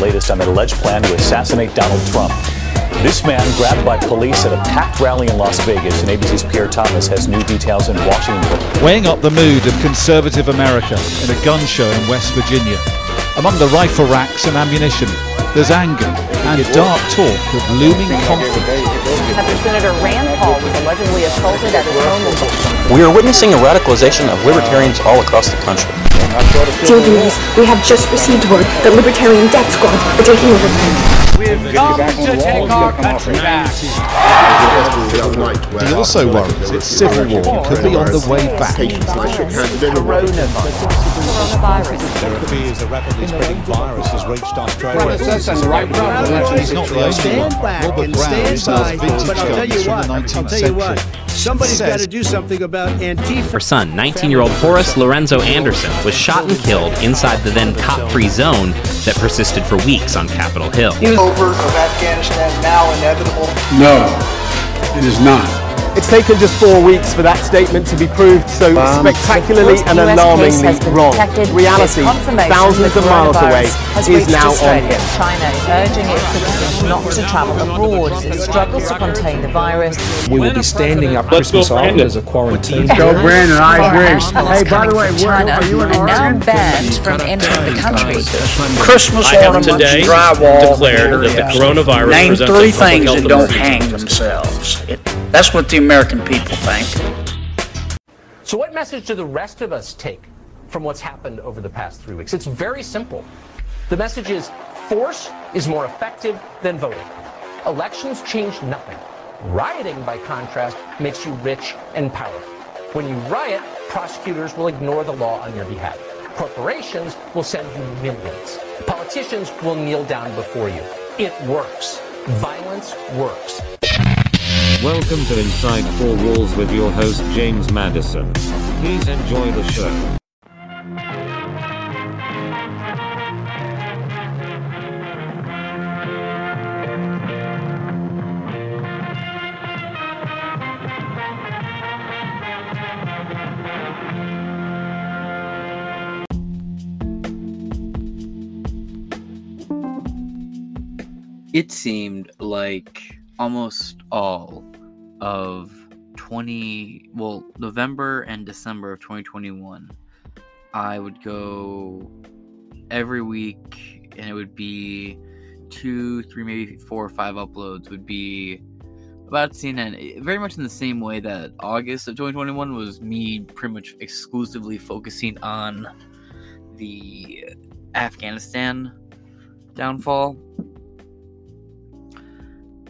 Latest on an alleged plan to assassinate Donald Trump. This man grabbed by police at a packed rally in Las Vegas, and ABC's Pierre Thomas has new details in Washington. Weighing up the mood of conservative America in a gun show in West Virginia. Among the rifle racks and ammunition, there's anger and dark talk of looming conflict. After Senator Rand Paul was allegedly assaulted at his home. We are witnessing a radicalization of libertarians all across the country. Dear viewers, we have just received word that Libertarian Death Squad are taking over We've come to take our country back. He also worries its civil war could be on the way back. Coronavirus. There are fears a rapidly spreading virus has reached Australia. He's not the only one. Robert Brown, who stand sells vintage But guns from the 19th tell you what. century. Somebody's got to do something about Antifa. Her son, 19 year old Horace Lorenzo Anderson, was shot and killed inside the then cop free zone that persisted for weeks on Capitol Hill. over of Afghanistan now inevitable? No, it is not. It's taken just four weeks for that statement to be proved so spectacularly and US alarmingly has been wrong. detected. Reality, There's confirmation thousands of miles away, is reached now on him. China is urging its citizens not to travel abroad as it struggles to contain the virus. We will be standing up Christmas Island as a quarantine. Go, Brandon, I Foreign agree. nationals coming from China are now banned from entering the country. Christmas I have today drywall. declared that the coronavirus Name three things that don't hang themselves. It, that's what the American people think. So, what message do the rest of us take from what's happened over the past three weeks? It's very simple. The message is force is more effective than voting. Elections change nothing. Rioting, by contrast, makes you rich and powerful. When you riot, prosecutors will ignore the law on your behalf. Corporations will send you millions. Politicians will kneel down before you. It works. Violence works. Welcome to Inside Four Walls with your host James Madison. Please enjoy the show. It seemed like almost all of 20 well November and December of 2021 I would go every week and it would be two three maybe four or five uploads would be about CNN eh, very much in the same way that August of 2021 was me pretty much exclusively focusing on the Afghanistan downfall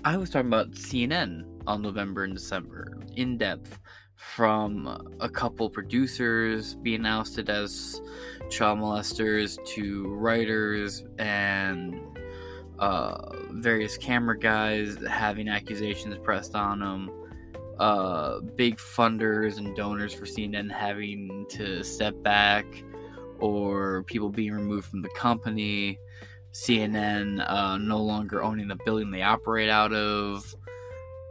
I was talking about CNN on November and December in depth from a couple producers being ousted as child molesters to writers and uh, various camera guys having accusations pressed on them. Uh, big funders and donors for CNN having to step back, or people being removed from the company. CNN uh, no longer owning the building they operate out of.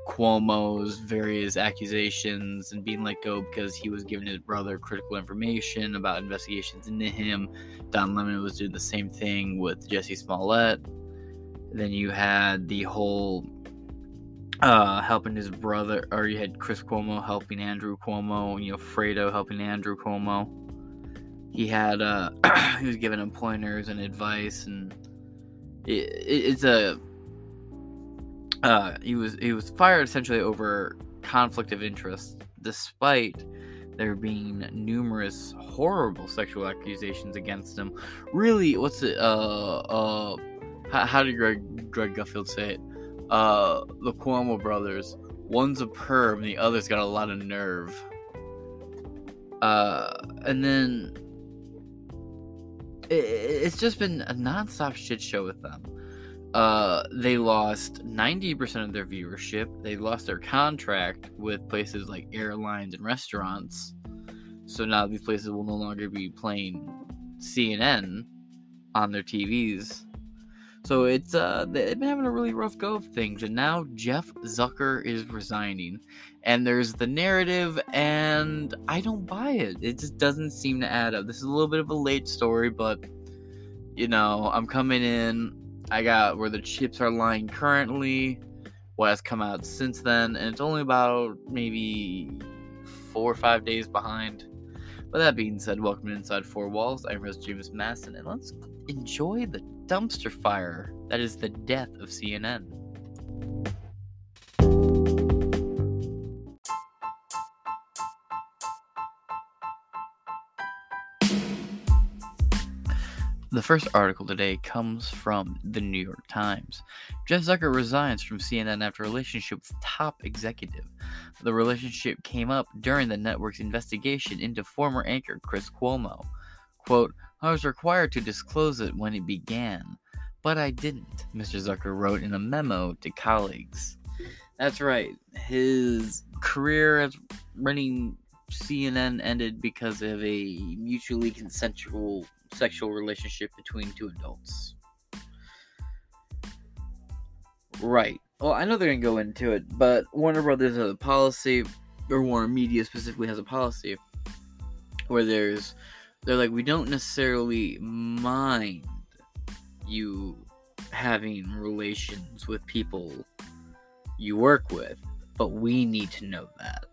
Cuomo's various accusations and being let go because he was giving his brother critical information about investigations into him. Don Lemon was doing the same thing with Jussie Smollett. Then you had the whole uh, helping his brother, or you had Chris Cuomo helping Andrew Cuomo, and you know, Fredo helping Andrew Cuomo. He had, uh, he was giving him pointers and advice, and it, it, it's a uh, he was he was fired essentially over conflict of interest, despite there being numerous horrible sexual accusations against him. Really, what's it? Uh, uh, how, how did Greg Greg Gutfeld say it? Uh, the Cuomo brothers. One's a perm, the other's got a lot of nerve. Uh, and then it's just been a nonstop shit show with them. uh, they lost 90% of their viewership. They lost their contract with places like airlines and restaurants. So now these places will no longer be playing CNN on their TVs. So it's uh they've been having a really rough go of things, and now Jeff Zucker is resigning, and there's the narrative, and I don't buy it. It just doesn't seem to add up. This is a little bit of a late story, but you know I'm coming in. I got where the chips are lying currently, what has come out since then, and it's only about maybe four or five days behind. But that being said, welcome Inside Four Walls. I'm Rose James Madison, and let's enjoy the dumpster fire that is the death of CNN. The first article today comes from the New York Times. Jeff Zucker resigns from CNN after relationship with top executive. The relationship came up during the network's investigation into former anchor Chris Cuomo. Quote, I was required to disclose it when it began, but I didn't, Mr. Zucker wrote in a memo to colleagues. That's right, his career as running CNN ended because of a mutually consensual sexual relationship between two adults. Right. Well, I know they're gonna go into it, but Warner Brothers has a policy, or Warner Media specifically has a policy, where there's, they're like, we don't necessarily mind you having relations with people you work with, but we need to know that.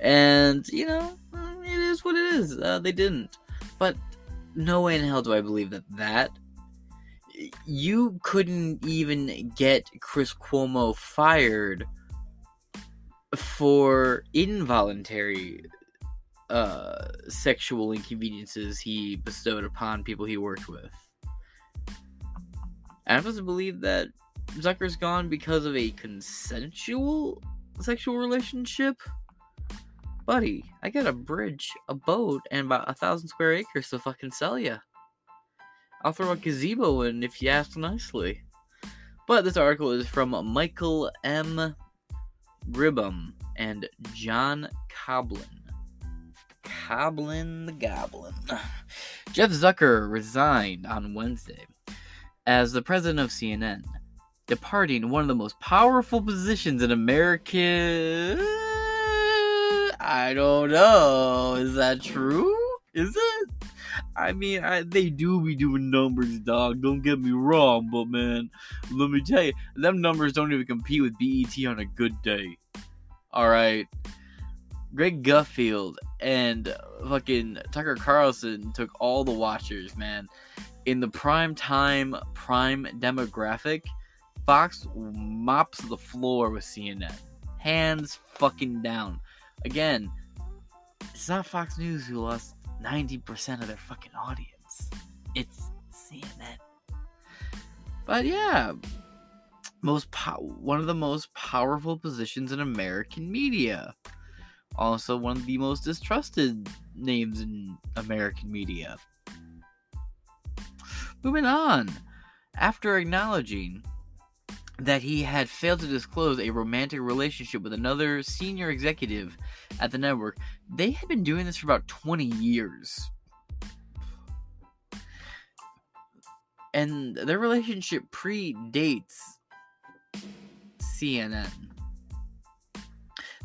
And, you know, it is what it is. Uh, they didn't. But no way in hell do I believe that that. You couldn't even get Chris Cuomo fired for involuntary uh, sexual inconveniences he bestowed upon people he worked with. I'm supposed to believe that Zucker's gone because of a consensual sexual relationship? Buddy, I got a bridge, a boat, and about a thousand square acres to fucking sell ya. I'll throw a gazebo in if you ask nicely. But this article is from Michael M. Grynbaum and John Koblin. Koblin the Goblin. Jeff Zucker resigned on Wednesday as the president of CNN, departing one of the most powerful positions in American I don't know. Is that true? Is it? I mean, I, they do be doing numbers, dog. Don't get me wrong, but man, let me tell you, them numbers don't even compete with BET on a good day. All right. Greg Gutfeld and fucking Tucker Carlson took all the watchers, man. In the prime time, prime demographic, Fox mops the floor with CNN. Hands fucking down. Again, it's not Fox News who lost 90% of their fucking audience. It's CNN. But yeah, most po- one of the most powerful positions in American media. Also, one of the most distrusted names in American media. Moving on. After acknowledging that he had failed to disclose a romantic relationship with another senior executive at the network. They had been doing this for about 20 years. And their relationship predates CNN.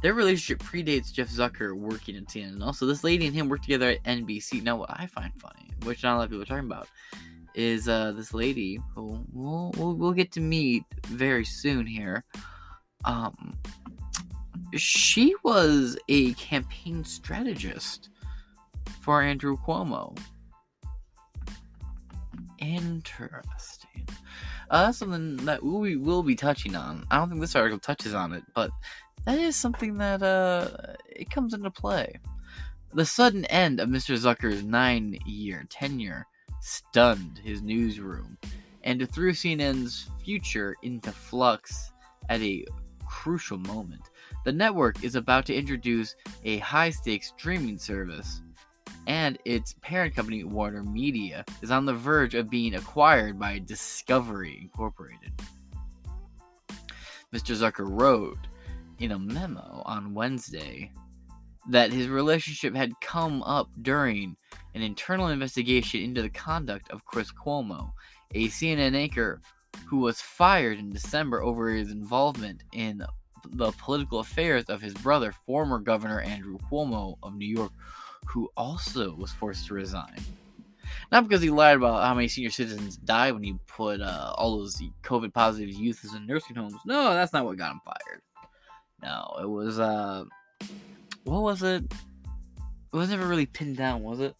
Their relationship predates Jeff Zucker working at CNN. Also, this lady and him worked together at NBC. Now, what I find funny, which not a lot of people are talking about, is uh, this lady who we'll, we'll, we'll get to meet very soon here. Um, she was a campaign strategist for Andrew Cuomo. Interesting. Uh, that's something that we will be touching on. I don't think this article touches on it, but that is something that uh, it comes into play. The sudden end of Mr. Zucker's nine-year tenure stunned his newsroom and threw CNN's future into flux at a crucial moment. The network is about to introduce a high stakes streaming service, and its parent company, Warner Media, is on the verge of being acquired by Discovery Incorporated. Mr. Zucker wrote in a memo on Wednesday that his relationship had come up during an internal investigation into the conduct of Chris Cuomo, a CNN anchor who was fired in December over his involvement in the political affairs of his brother, former Governor Andrew Cuomo of New York, who also was forced to resign. Not because he lied about how many senior citizens died when he put uh, all those COVID positive youths in nursing homes. No, that's not what got him fired. No, it was uh, what was it? It was never really pinned down, was it?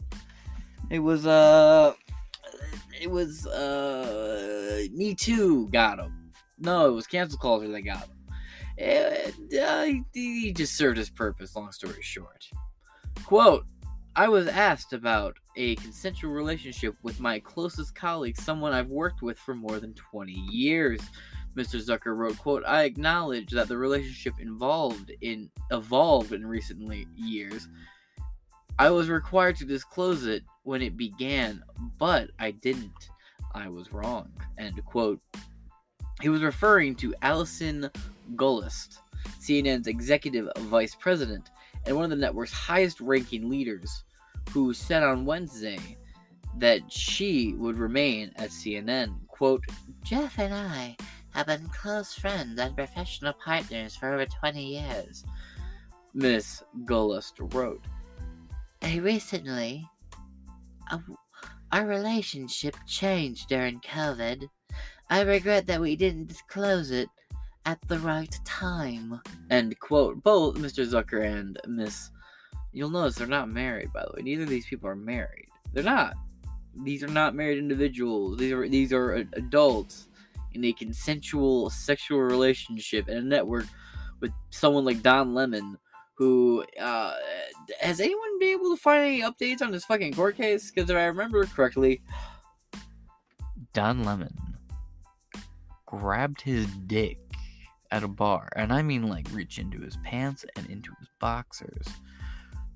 It was uh, it was uh, Me Too got him. No, it was cancel culture that got him. And, uh, he just served his purpose. Long story short, quote. I was asked about a consensual relationship with my closest colleague, someone I've worked with for more than 20 years. Mr. Zucker wrote, quote, I acknowledge that the relationship involved in evolved in recent years. I was required to disclose it when it began, but I didn't. I was wrong. End quote. He was referring to Allison Gollust, CNN's executive vice president and one of the network's highest ranking leaders, who said on Wednesday that she would remain at CNN. Quote, Jeff and I have been close friends and professional partners for over 20 years, Miss Gollust wrote. And recently, our relationship changed during COVID. I regret that we didn't disclose it at the right time. End quote. Both Mr. Zucker and Miss. You'll notice they're not married, by the way. Neither of these people are married. They're not. These are not married individuals. These are these are adults in a consensual sexual relationship in a network with someone like Don Lemon, who uh, has anyone been able to find any updates on this fucking court case? Because if I remember correctly, Don Lemon grabbed his dick at a bar, and I mean like reach into his pants and into his boxers,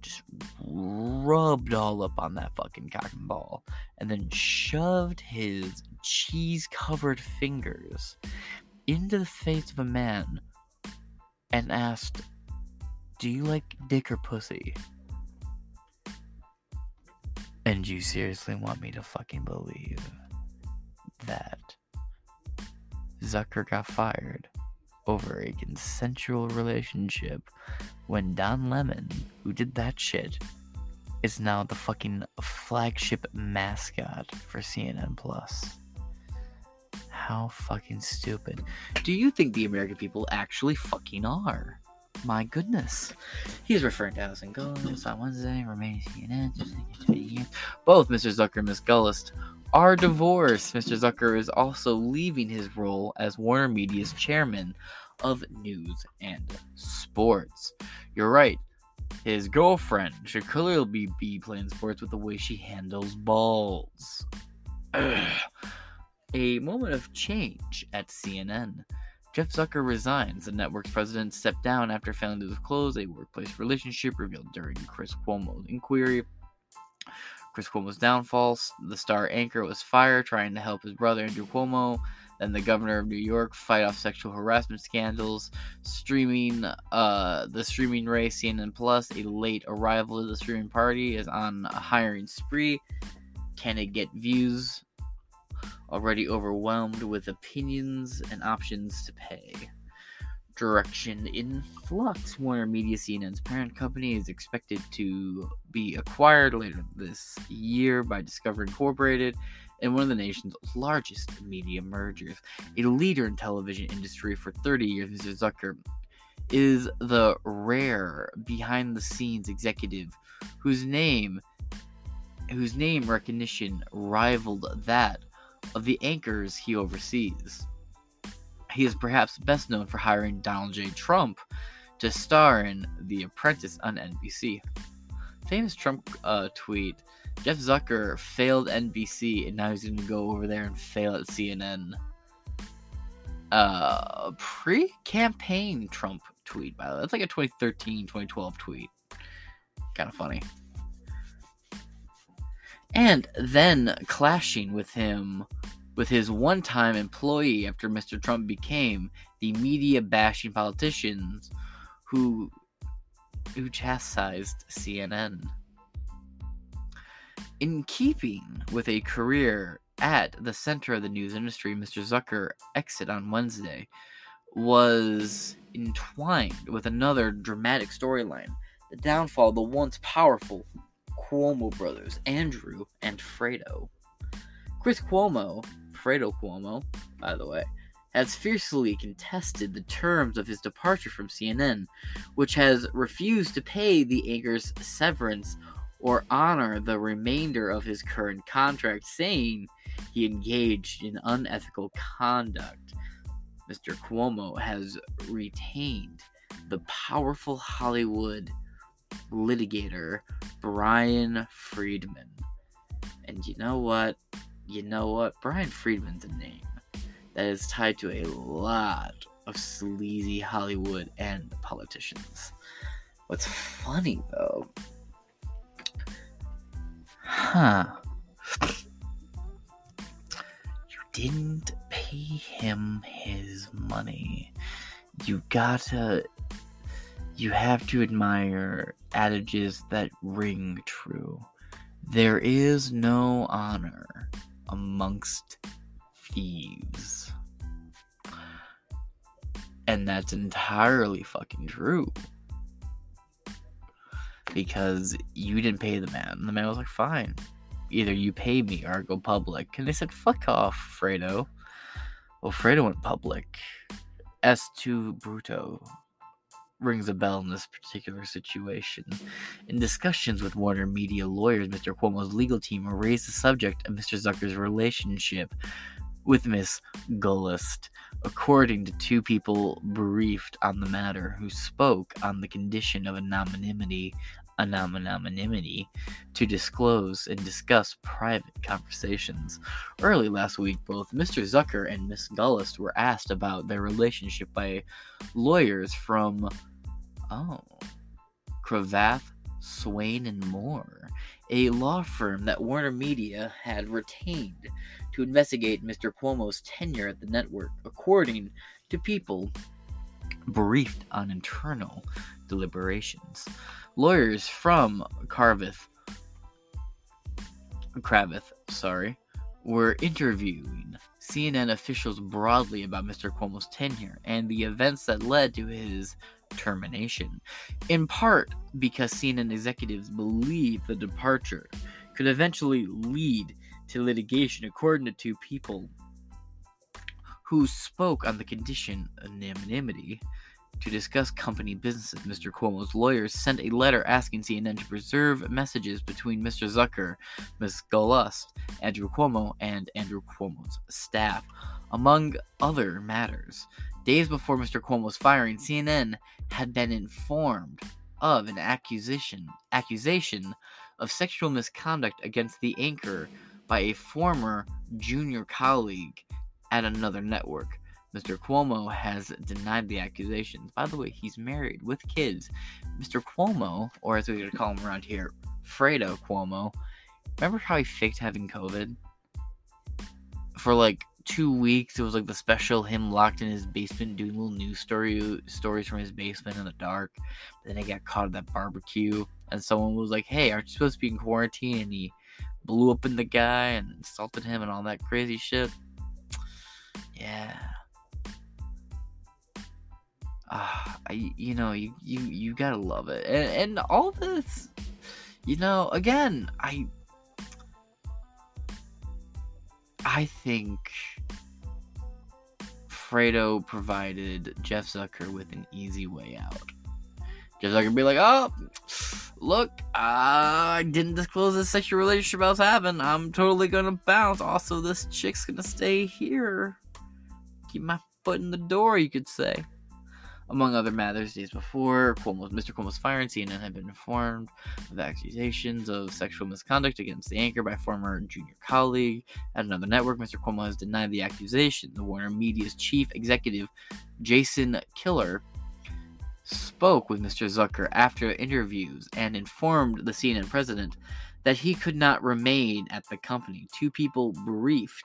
just rubbed all up on that fucking cock and ball, and then shoved his cheese covered fingers into the face of a man and asked, Do you like dick or pussy? And you seriously want me to fucking believe that Zucker got fired over a consensual relationship when Don Lemon, who did that shit, is now the fucking flagship mascot for CNN Plus. How fucking stupid. Do you think the American people actually fucking are? My goodness. He's referring to Allison Gollust on Wednesday, CNN, Both Mr. Zucker and Ms. Gollust are divorced. Mr. Zucker is also leaving his role as Warner Media's chairman of news and sports. You're right. His girlfriend should clearly be playing sports with the way she handles balls. A moment of change at CNN. Jeff Zucker resigns. The network's president stepped down after failing to disclose a workplace relationship revealed during Chris Cuomo's inquiry. Chris Cuomo's downfall. The star anchor was fired trying to help his brother Andrew Cuomo. Then the governor of New York fight off sexual harassment scandals. Streaming, uh, the streaming race CNN Plus, a late arrival to the streaming party, is on a hiring spree. Can it get views? Already overwhelmed with opinions and options to pay direction in flux. Warner Media CNN's parent company is expected to be acquired later this year by Discovery Incorporated and one of the nation's largest media mergers. A leader in television industry for 30 years, Mr. Zucker is the rare behind the scenes executive whose name whose name recognition rivaled that of the anchors he oversees. He is perhaps best known for hiring Donald J. Trump to star in The Apprentice on NBC. Famous Trump uh, tweet Jeff Zucker failed NBC and now he's going to go over there and fail at CNN. Uh, pre campaign Trump tweet, by the way. That's like a 2013 2012 tweet. Kind of funny. And then clashing with him with his one-time employee after Mr. Trump became the media bashing politicians who who chastised CNN. In keeping with a career at the center of the news industry, Mr. Zucker exit on Wednesday was entwined with another dramatic storyline the downfall of the once powerful Cuomo brothers, Andrew and Fredo. Chris Cuomo, Fredo Cuomo, by the way, has fiercely contested the terms of his departure from CNN, which has refused to pay the anchor's severance or honor the remainder of his current contract, saying he engaged in unethical conduct. Mr. Cuomo has retained the powerful Hollywood litigator Brian Friedman. And you know what? You know what? Brian Friedman's a name that is tied to a lot of sleazy Hollywood and politicians. What's funny though, huh? You didn't pay him his money. You gotta you have to admire adages that ring true. There is no honor amongst thieves. And that's entirely fucking true. Because you didn't pay the man. The man was like, fine. Either you pay me or I go public. And they said, fuck off, Fredo. Well, Fredo went public. S2 Bruto rings a bell in this particular situation. In discussions with Warner Media lawyers, Mr. Cuomo's legal team raised the subject of Mr. Zucker's relationship with Miss Gollust, according to two people briefed on the matter who spoke on the condition of anonymity anonymity to disclose and discuss private conversations. Early last week, both Mr. Zucker and Miss Gollust were asked about their relationship by lawyers from oh Cravath, Swaine, and Moore, a law firm that Warner Media had retained to investigate Mr. Cuomo's tenure at the network, according to people briefed on internal deliberations. Lawyers from Carveth, Kravith, sorry, were interviewing CNN officials broadly about Mr. Cuomo's tenure and the events that led to his termination, in part because CNN executives believe the departure could eventually lead to litigation, according to two people who spoke on the condition of anonymity. To discuss company businesses, Mr. Cuomo's lawyers sent a letter asking CNN to preserve messages between Mr. Zucker, Ms. Gollust, Andrew Cuomo, and Andrew Cuomo's staff, among other matters. Days before Mr. Cuomo's firing, CNN had been informed of an accusation accusation of sexual misconduct against the anchor by a former junior colleague at another network. Mr. Cuomo has denied the accusations. By the way, he's married with kids. Mr. Cuomo, or as we would call him around here, Fredo Cuomo. Remember how he faked having COVID? For like two weeks, it was like the special him locked in his basement doing little news story stories from his basement in the dark. Then he got caught at that barbecue, and someone was like, "Hey, aren't you supposed to be in quarantine?" And he blew up in the guy and insulted him and all that crazy shit. Yeah. Uh, you know, you you you gotta love it, and and all this, you know, again, I I think Fredo provided Jeff Zucker with an easy way out. Jeff Zucker be like, oh, look, I didn't disclose this sexual relationship I was having. I'm totally gonna bounce. Also, this chick's gonna stay here. Keep my foot in the door, you could say. Among other matters, days before Mr. Cuomo's fire and CNN had been informed of accusations of sexual misconduct against the anchor by former junior colleague at another network. Mr. Cuomo has denied the accusation. The Warner Media's chief executive, Jason Kilar, spoke with Mr. Zucker after interviews and informed the CNN president that he could not remain at the company. Two people briefed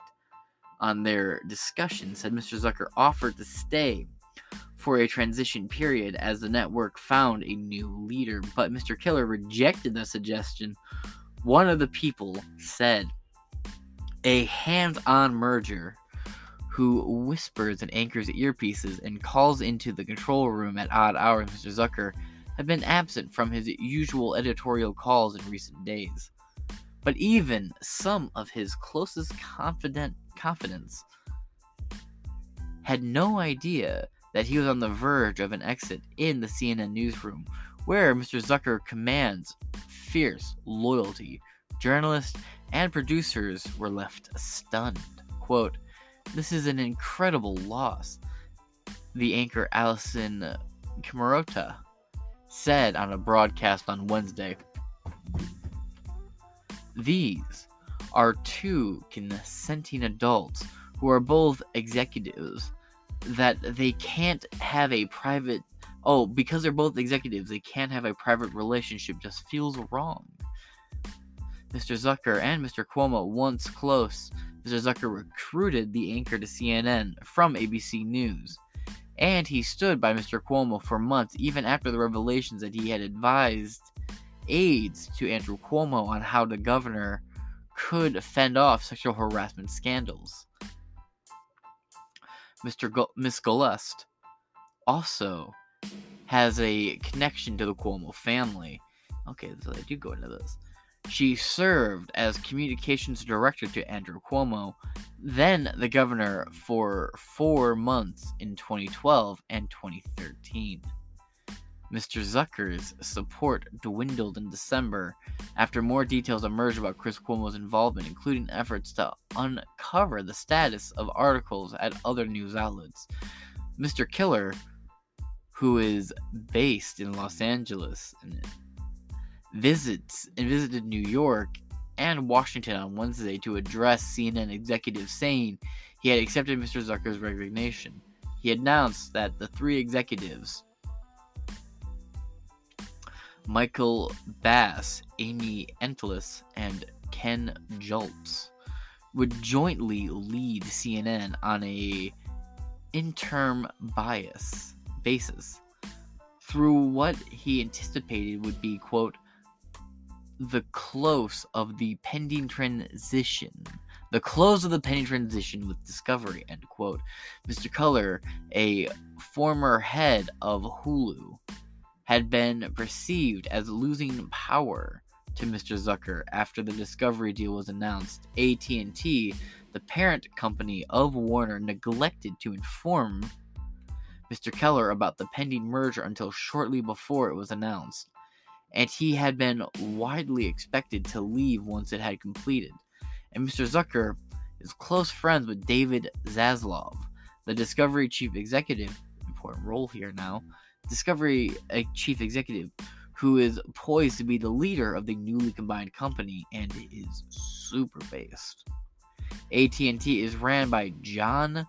on their discussion said Mr. Zucker offered to stay for a transition period as the network found a new leader, but Mr. Kilar rejected the suggestion. One of the people said, a hands on merger who whispers in Anchor's earpieces and calls into the control room at odd hours. Mr. Zucker had been absent from his usual editorial calls in recent days. But even some of his closest confident confidence had no idea that he was on the verge of an exit in the CNN newsroom, where Mr. Zucker commands fierce loyalty. Journalists and producers were left stunned. Quote, This is an incredible loss, the anchor Alisyn Camerota said on a broadcast on Wednesday. These are two consenting adults who are both executives that they can't have a private oh because they're both executives they can't have a private relationship just feels wrong. Mr zucker and mr cuomo once close mr zucker recruited the anchor to cnn from abc news. And he stood by mr cuomo for months even after the revelations that he had advised aides to andrew cuomo on how the governor could fend off sexual harassment scandals Mr. Miss Gollust also has a connection to the Cuomo family. Okay, so they do go into this. She served as communications director to Andrew Cuomo, then the governor for four months in 2012 and 2013. Mr. Zucker's support dwindled in December after more details emerged about Chris Cuomo's involvement, including efforts to uncover the status of articles at other news outlets. Mr. Kilar, who is based in Los Angeles, visits and visited New York and Washington on Wednesday to address CNN executives, saying he had accepted Mr. Zucker's resignation. He announced that the three executives Michael Bass, Amy Entelis, and Ken Jautz would jointly lead CNN on a interim bias basis through what he anticipated would be quote the close of the pending transition. The close of the pending transition with discovery end quote. Mr color a former head of hulu had been perceived as losing power to Mr. Zucker after the Discovery deal was announced. AT&T, the parent company of Warner, neglected to inform Mr. Kilar about the pending merger until shortly before it was announced, and he had been widely expected to leave once it had completed. And Mr. Zucker is close friends with David Zaslav, the Discovery chief executive, important role here now, Discovery a chief executive who is poised to be the leader of the newly combined company and is super based. AT&T is ran by John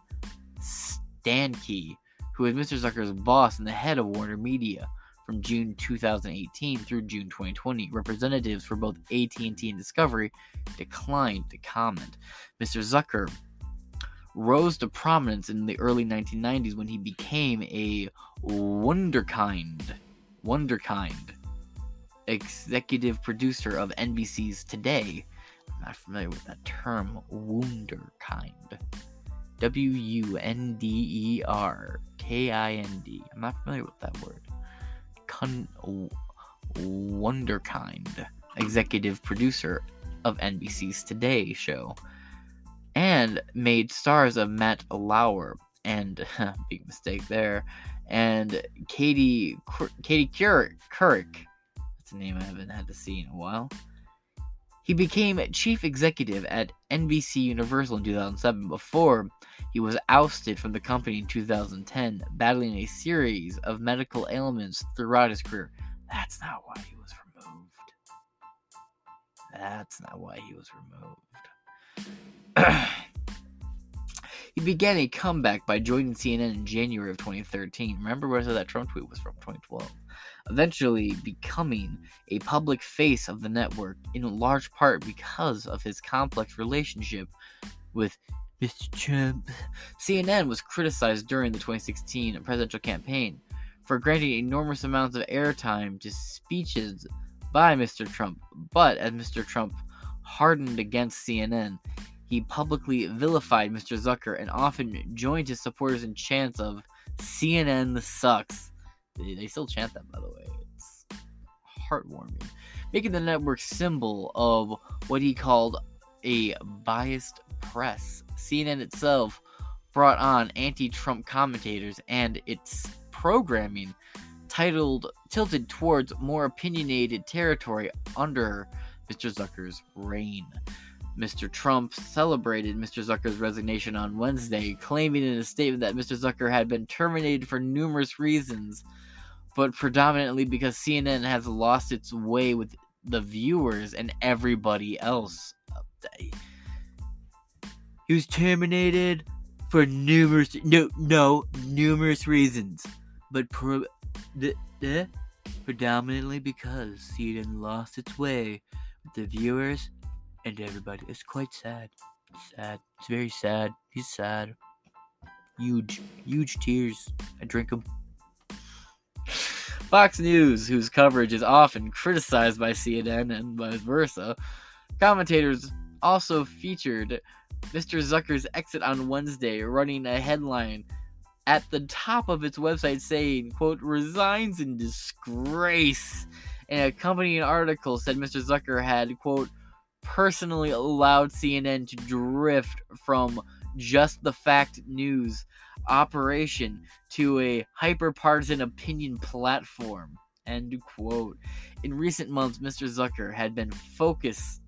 Stankey, who is Mr. Zucker's boss and the head of Warner Media from June 2018 through June 2020. Representatives for both AT&T and Discovery declined to comment. Mr. Zucker rose to prominence in the early 1990s when he became a wonderkind, wonderkind executive producer of NBC's Today. I'm not familiar with that term, wunderkind. W U N D E R K I N D. I'm not familiar with that word. Con- wonderkind executive producer of NBC's Today show and made stars of Matt Lauer and big mistake there, and Katie Katie Couric. That's a name I haven't had to see in a while. He became chief executive at NBC Universal in 2007 before he was ousted from the company in 2010, battling a series of medical ailments throughout his career. That's not why he was removed. That's not why he was removed. He began a comeback by joining CNN in January of 2013. Remember where that Trump tweet was from 2012. Eventually becoming a public face of the network in large part because of his complex relationship with Mr. Trump. CNN was criticized during the 2016 presidential campaign for granting enormous amounts of airtime to speeches by Mr. Trump, but as Mr. Trump hardened against CNN, he publicly vilified Mr. Zucker and often joined his supporters in chants of CNN sucks. They, still chant that, by the way. It's heartwarming. Making the network symbol of what he called a biased press. CNN itself brought on anti Trump commentators and its programming titled tilted towards more opinionated territory under Mr. Zucker's reign. Mr. Trump celebrated Mr. Zucker's resignation on Wednesday, claiming in a statement that Mr. Zucker had been terminated for numerous reasons, but predominantly because CNN has lost its way with the viewers and everybody else. He was terminated for numerous no no numerous reasons, but pro, the, the, predominantly because CNN lost its way with the viewers and everybody. It's quite sad. sad. It's very sad. He's sad. Huge, huge tears. I drink them. Fox News, whose coverage is often criticized by CNN and vice versa, commentators also featured Mr. Zucker's exit on Wednesday, running a headline at the top of its website saying, quote, resigns in disgrace. An accompanying article said Mr. Zucker had, quote, personally allowed CNN to drift from just the fact news operation to a hyper partisan opinion platform. End quote. In recent months, Mr. Zucker had been focused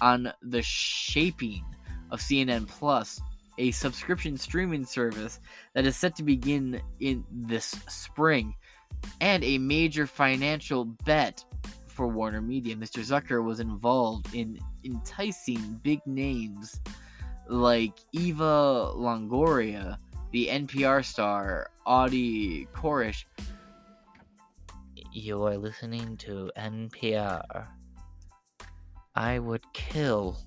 on the shaping of CNN Plus, a subscription streaming service that is set to begin in this spring, and a major financial bet for Warner Media. Mr. Zucker was involved in enticing big names like Eva Longoria, the NPR star Audie Cornish. You are listening to NPR. I would kill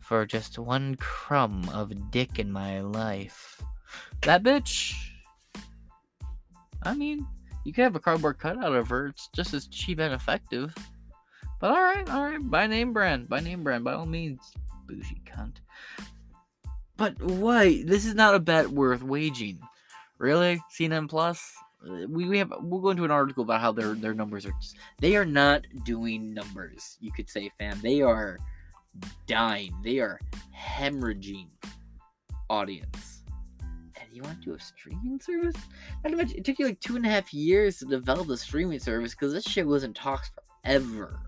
for just one crumb of dick in my life. That bitch. I mean, you could have a cardboard cutout of her. It's just as cheap and effective. But all right, all right. By name brand, by name brand, by all means, bougie cunt. But why? This is not a bet worth waging. Really, CNN Plus? We, we have we'll go into an article about how their their numbers are. Just, they are not doing numbers. You could say, fam. They are dying. They are hemorrhaging audience. And you want to do a streaming service? Not to mention, it took you like two and a half years to develop the streaming service because this shit was in talks forever.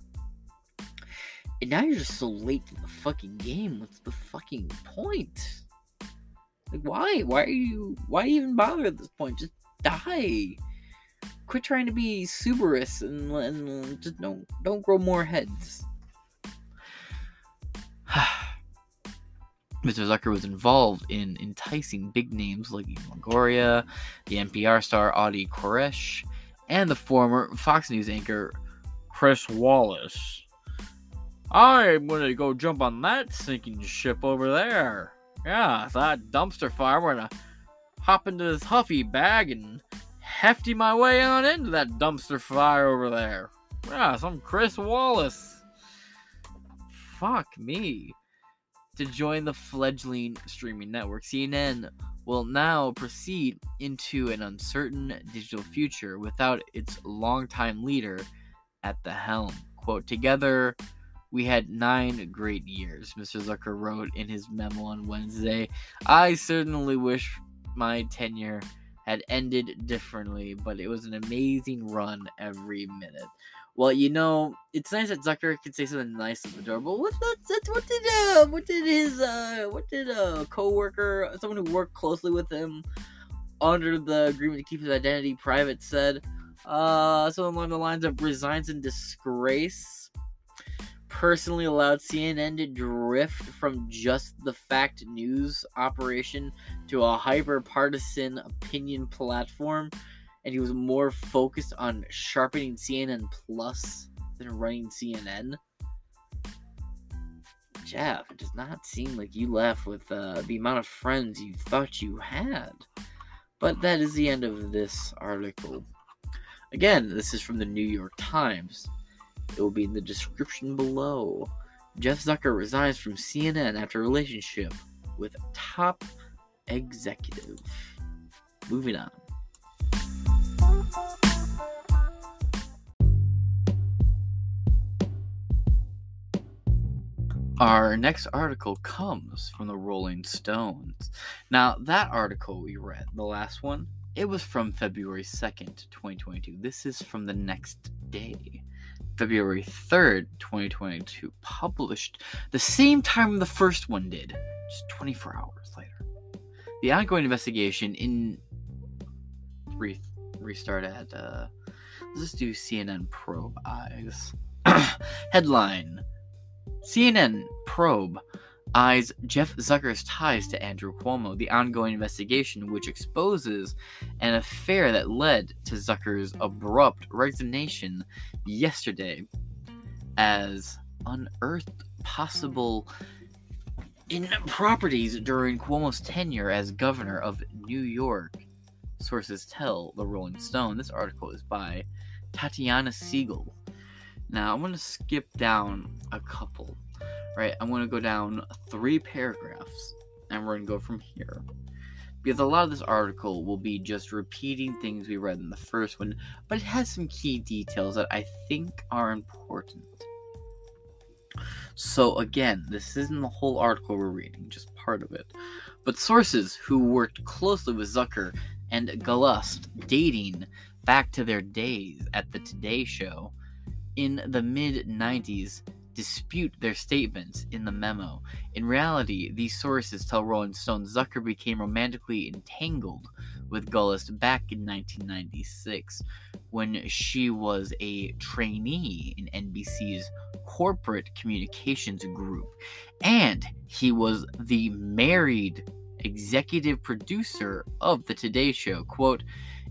And now you're just so late to the fucking game. What's the fucking point? Like, why? Why are you? Why even bother at this point? Just die. Quit trying to be Subarus and, and uh, just don't don't grow more heads. Mr. Zucker was involved in enticing big names like Longoria, the NPR star Audie Cornish, and the former Fox News anchor Chris Wallace. I'm gonna go jump on that sinking ship over there. Yeah, that dumpster fire. We're gonna hop into this Huffy bag and hefty my way on into that dumpster fire over there. Yeah, some Chris Wallace. Fuck me. To join the fledgling streaming network, CNN will now proceed into an uncertain digital future without its longtime leader at the helm. Quote, together we had nine great years, Mr. Zucker wrote in his memo on Wednesday. I certainly wish my tenure had ended differently, but it was an amazing run every minute. Well, you know, it's nice that Zucker can say something nice door, but what that's, what did uh what did his uh what did a coworker, someone who worked closely with him under the agreement to keep his identity private said? Uh, something along the lines of resigns in disgrace personally allowed CNN to drift from just the fact news operation to a hyper partisan opinion platform, and he was more focused on sharpening CNN Plus than running CNN. Jeff, it does not seem like you left with uh, the amount of friends you thought you had. But that is the end of this article. Again, this is from the New York Times. It will be in the description below. Jeff Zucker resigns from CNN after relationship with top executive. Moving on. Our next article comes from the Rolling Stones. Now, that article we read, the last one, it was from February 2nd, 2022. This is from the next day. February 3rd, 2022, published the same time the first one did, just 24 hours later. The ongoing investigation in re- restart at uh let's just do CNN probe eyes. Headline CNN probe eyes Jeff Zucker's ties to Andrew Cuomo, the ongoing investigation which exposes an affair that led to Zucker's abrupt resignation yesterday as unearthed possible improprieties during Cuomo's tenure as governor of New York. Sources tell the Rolling Stone. This article is by Tatiana Siegel. Now, I'm going to skip down a couple, right? I'm going to go down three paragraphs, and we're going to go from here. Because a lot of this article will be just repeating things we read in the first one, but it has some key details that I think are important. So, again, this isn't the whole article we're reading, just part of it. But sources who worked closely with Zucker and Gollust, dating back to their days at the Today Show, in the mid 90s dispute their statements in the memo. In reality, these sources tell Rolling Stone Zucker became romantically entangled with Gollust back in 1996 when she was a trainee in NBC's corporate communications group. And he was the married executive producer of The Today Show. Quote,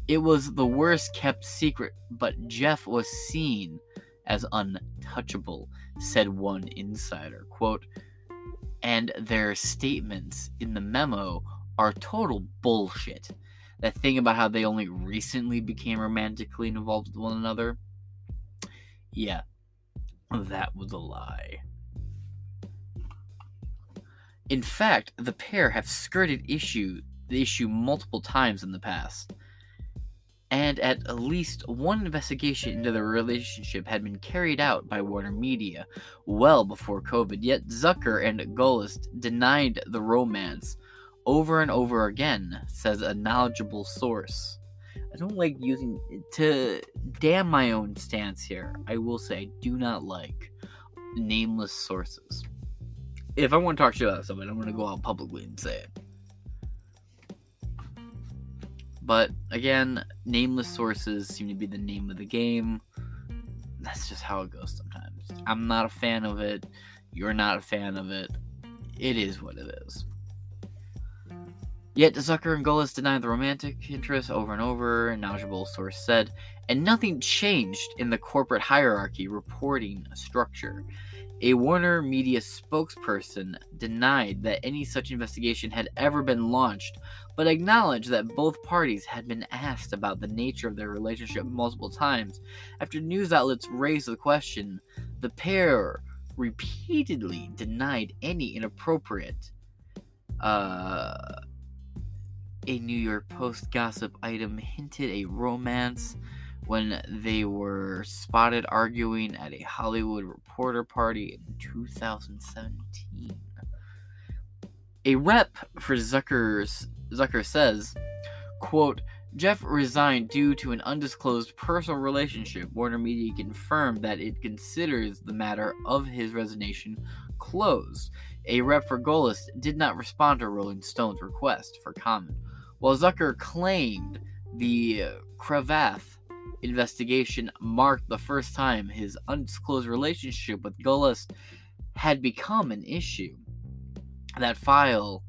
it was the worst kept secret, but Jeff was seen as untouchable, said one insider. Quote, and their statements in the memo are total bullshit. That thing about how they only recently became romantically involved with one another, yeah, that was a lie. In fact, the pair have skirted issue the issue multiple times in the past and at least one investigation into their relationship had been carried out by Warner Media well before COVID. Yet Zucker and Gollust denied the romance over and over again, says a knowledgeable source. I don't like using to damn my own stance here. I will say I do not like nameless sources. If I want to talk shit about somebody, I'm going to go out publicly and say it. But again, nameless sources seem to be the name of the game. That's just how it goes sometimes. I'm not a fan of it. You're not a fan of it. It is what it is. Yet Zucker and Gollust denied the romantic interest over and over, a knowledgeable source said, and nothing changed in the corporate hierarchy reporting structure. A Warner Media spokesperson denied that any such investigation had ever been launched, but acknowledged that both parties had been asked about the nature of their relationship multiple times. After news outlets raised the question, the pair repeatedly denied any inappropriate. Uh, a New York Post gossip item hinted a romance when they were spotted arguing at a Hollywood Reporter party in 2017. A rep for Zucker's Zucker says, quote, Jeff resigned due to an undisclosed personal relationship. Warner Media confirmed that it considers the matter of his resignation closed. A rep for Gollust did not respond to Rolling Stone's request for comment, while Zucker claimed the Cravath investigation marked the first time his undisclosed relationship with Gollust had become an issue. That file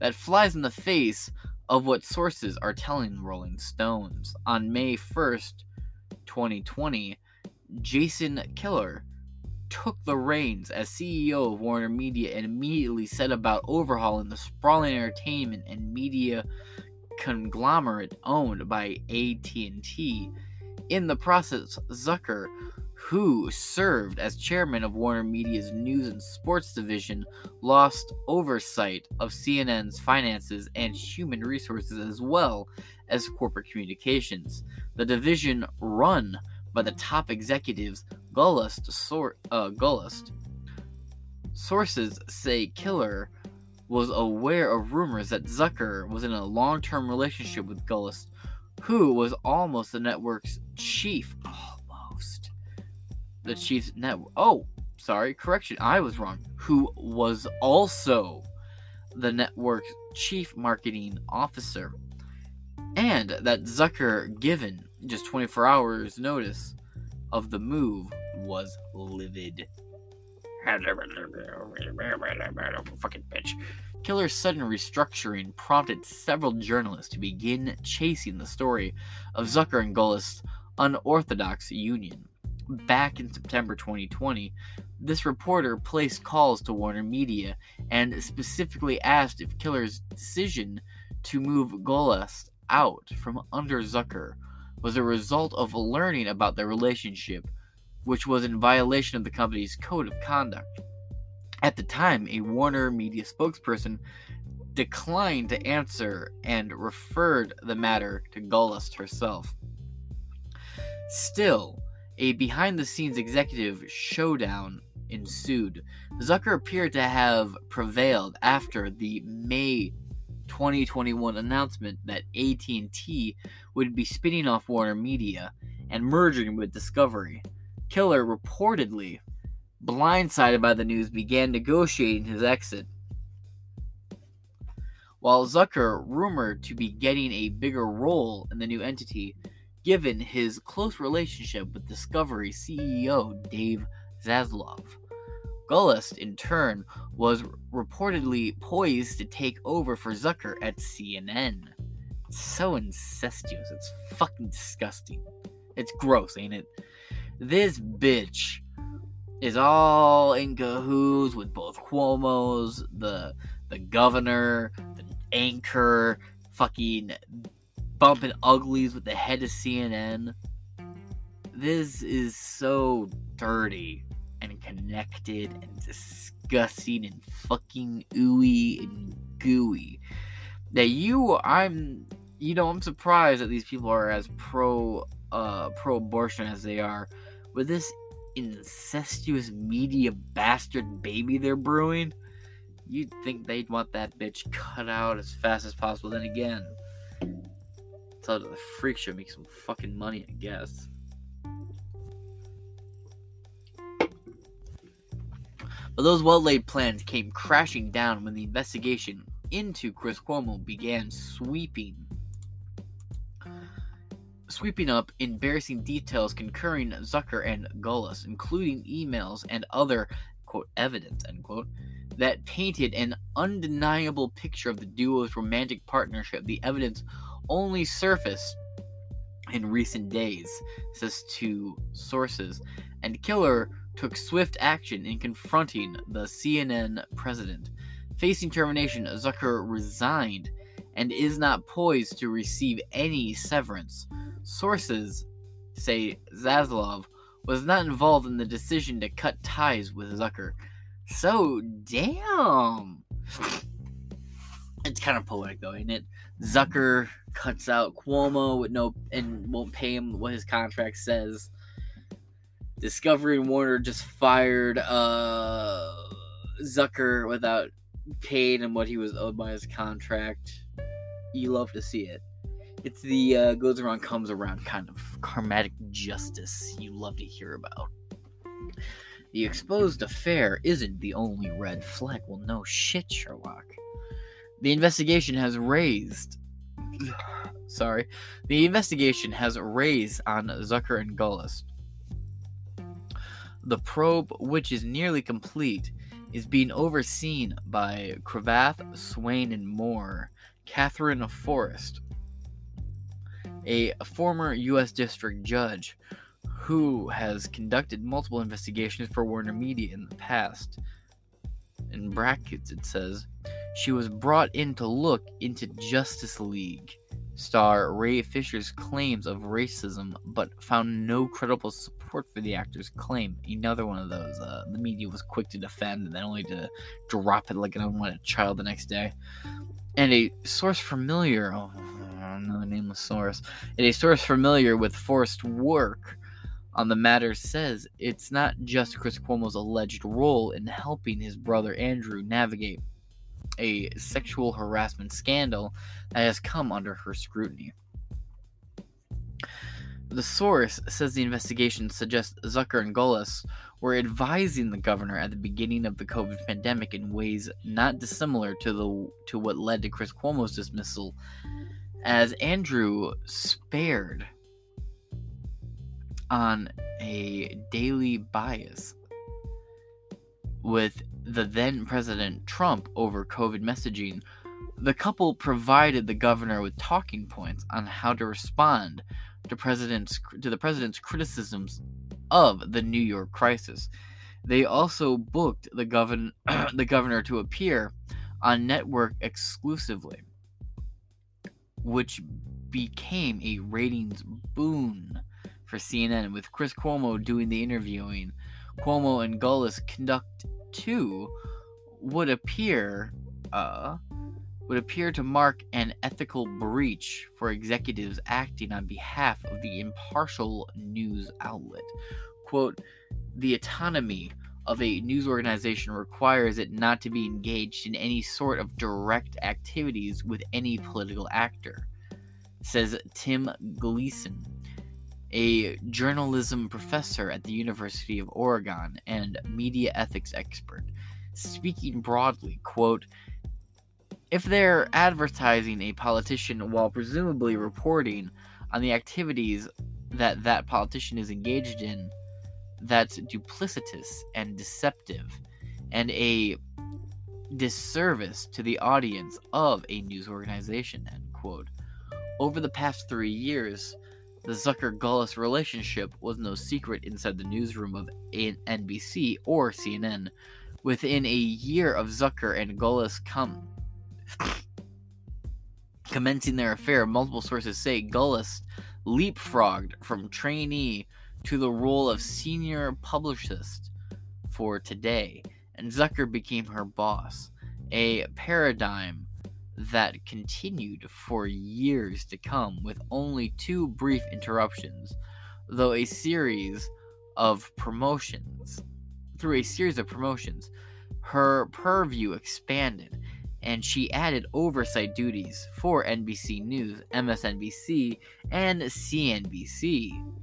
that flies in the face of what sources are telling Rolling Stones. On May 1st, 2020, Jason Kilar took the reins as CEO of Warner Media and immediately set about overhauling the sprawling entertainment and media conglomerate owned by AT&T. In the process, Zucker, who served as chairman of Warner Media's news and sports division, lost oversight of CNN's finances and human resources as well as corporate communications. The division run by the top executives Gollust, sor- uh, Gollust. Sources say Kilar was aware of rumors that Zucker was in a long term relationship with Gollust, who was almost the network's chief. The mm. chief's network. Oh, sorry, correction. I was wrong. Who was also the network's chief marketing officer. And that Zucker, given just 24 hours' notice of the move, was livid. Fucking bitch. Kilar's sudden restructuring prompted several journalists to begin chasing the story of Zucker and Gollust's unorthodox union. Back in September 2020, this reporter placed calls to Warner Media and specifically asked if Kilar's decision to move Gollust out from under Zucker was a result of learning about their relationship which was in violation of the company's code of conduct. At the time, a Warner Media spokesperson declined to answer and referred the matter to Gollust herself. Still, a behind the scenes executive showdown ensued. Zucker appeared to have prevailed after the May 2021 announcement that AT&T would be spinning off Warner Media and merging with Discovery. Kilar reportedly, blindsided by the news, began negotiating his exit. While Zucker rumored to be getting a bigger role in the new entity, given his close relationship with Discovery CEO Dave Zaslav. Gollust, in turn, was reportedly poised to take over for Zucker at CNN. It's so incestuous. It's fucking disgusting. It's gross, ain't it? This bitch is all in cahoots with both Cuomo's, the the governor, the anchor, fucking bumping uglies with the head of CNN. This is so dirty and connected and disgusting and fucking ooey and gooey that you I'm you know I'm surprised that these people are as pro uh pro abortion as they are with this incestuous media bastard baby they're brewing, you'd think they'd want that bitch cut out as fast as possible. Then again, tell it the freak show, make some fucking money, I guess. But those well laid plans came crashing down when the investigation into Chris Cuomo began sweeping sweeping up embarrassing details concurring Zucker and Gollust, including emails and other quote evidence end quote that painted an undeniable picture of the duo's romantic partnership. The evidence only surfaced in recent days, says two sources, and Kilar took swift action in confronting the CNN president. Facing termination, Zucker resigned and is not poised to receive any severance. Sources say Zaslav was not involved in the decision to cut ties with Zucker. So, damn. It's kind of poetic, though, ain't it? Zucker cuts out Cuomo with no and won't pay him what his contract says. Discovery and Warner just fired uh, Zucker without paying him what he was owed by his contract. You love to see it. It's the uh, goes around, comes around kind of karmatic justice you love to hear about. The exposed affair isn't the only red flag. Well, no shit, Sherlock. The investigation has raised sorry, the investigation has raised on Zucker and Gollust. The probe, which is nearly complete, is being overseen by Cravath, Swaine, and Moore, Katherine Forrest, a former U.S. District Judge who has conducted multiple investigations for Warner Media in the past. In brackets, it says, she was brought in to look into Justice League star Ray Fisher's claims of racism, but found no credible support for the actor's claim. Another one of those. Uh, the media was quick to defend and then only to drop it like an unwanted child the next day. And a source familiar, oh, another nameless source, and a source familiar with Forrest's work on the matter says it's not just Chris Cuomo's alleged role in helping his brother Andrew navigate a sexual harassment scandal that has come under her scrutiny. The source says the investigation suggests Zucker and Gollust were advising the governor at the beginning of the COVID pandemic in ways not dissimilar to the to what led to Chris Cuomo's dismissal, as Andrew spared on a daily bias with the then President Trump over COVID messaging, the couple provided the governor with talking points on how to respond to president's to the president's criticisms of the New York crisis. They also booked the govern the governor to appear on network exclusively, which became a ratings boon for CNN with Chris Cuomo doing the interviewing. Cuomo and Gollust conduct two would appear uh, would appear to mark an ethical breach for executives acting on behalf of the impartial news outlet. Quote, the autonomy of a news organization requires it not to be engaged in any sort of direct activities with any political actor, says Tim Gleason, a journalism professor at the University of Oregon and media ethics expert. Speaking broadly, quote, if they're advertising a politician while presumably reporting on the activities that that politician is engaged in, that's duplicitous and deceptive and a disservice to the audience of a news organization, end quote. Over the past three years, the Zucker Gollust relationship was no secret inside the newsroom of NBC or CNN. Within a year of Zucker and Gollust com- commencing their affair, multiple sources say Gollust leapfrogged from trainee to the role of senior publicist for Today, and Zucker became her boss, a paradigm that continued for years to come with only two brief interruptions, though a series of promotions. Through a series of promotions, her purview expanded and she added oversight duties for NBC News, MSNBC, and CNBC,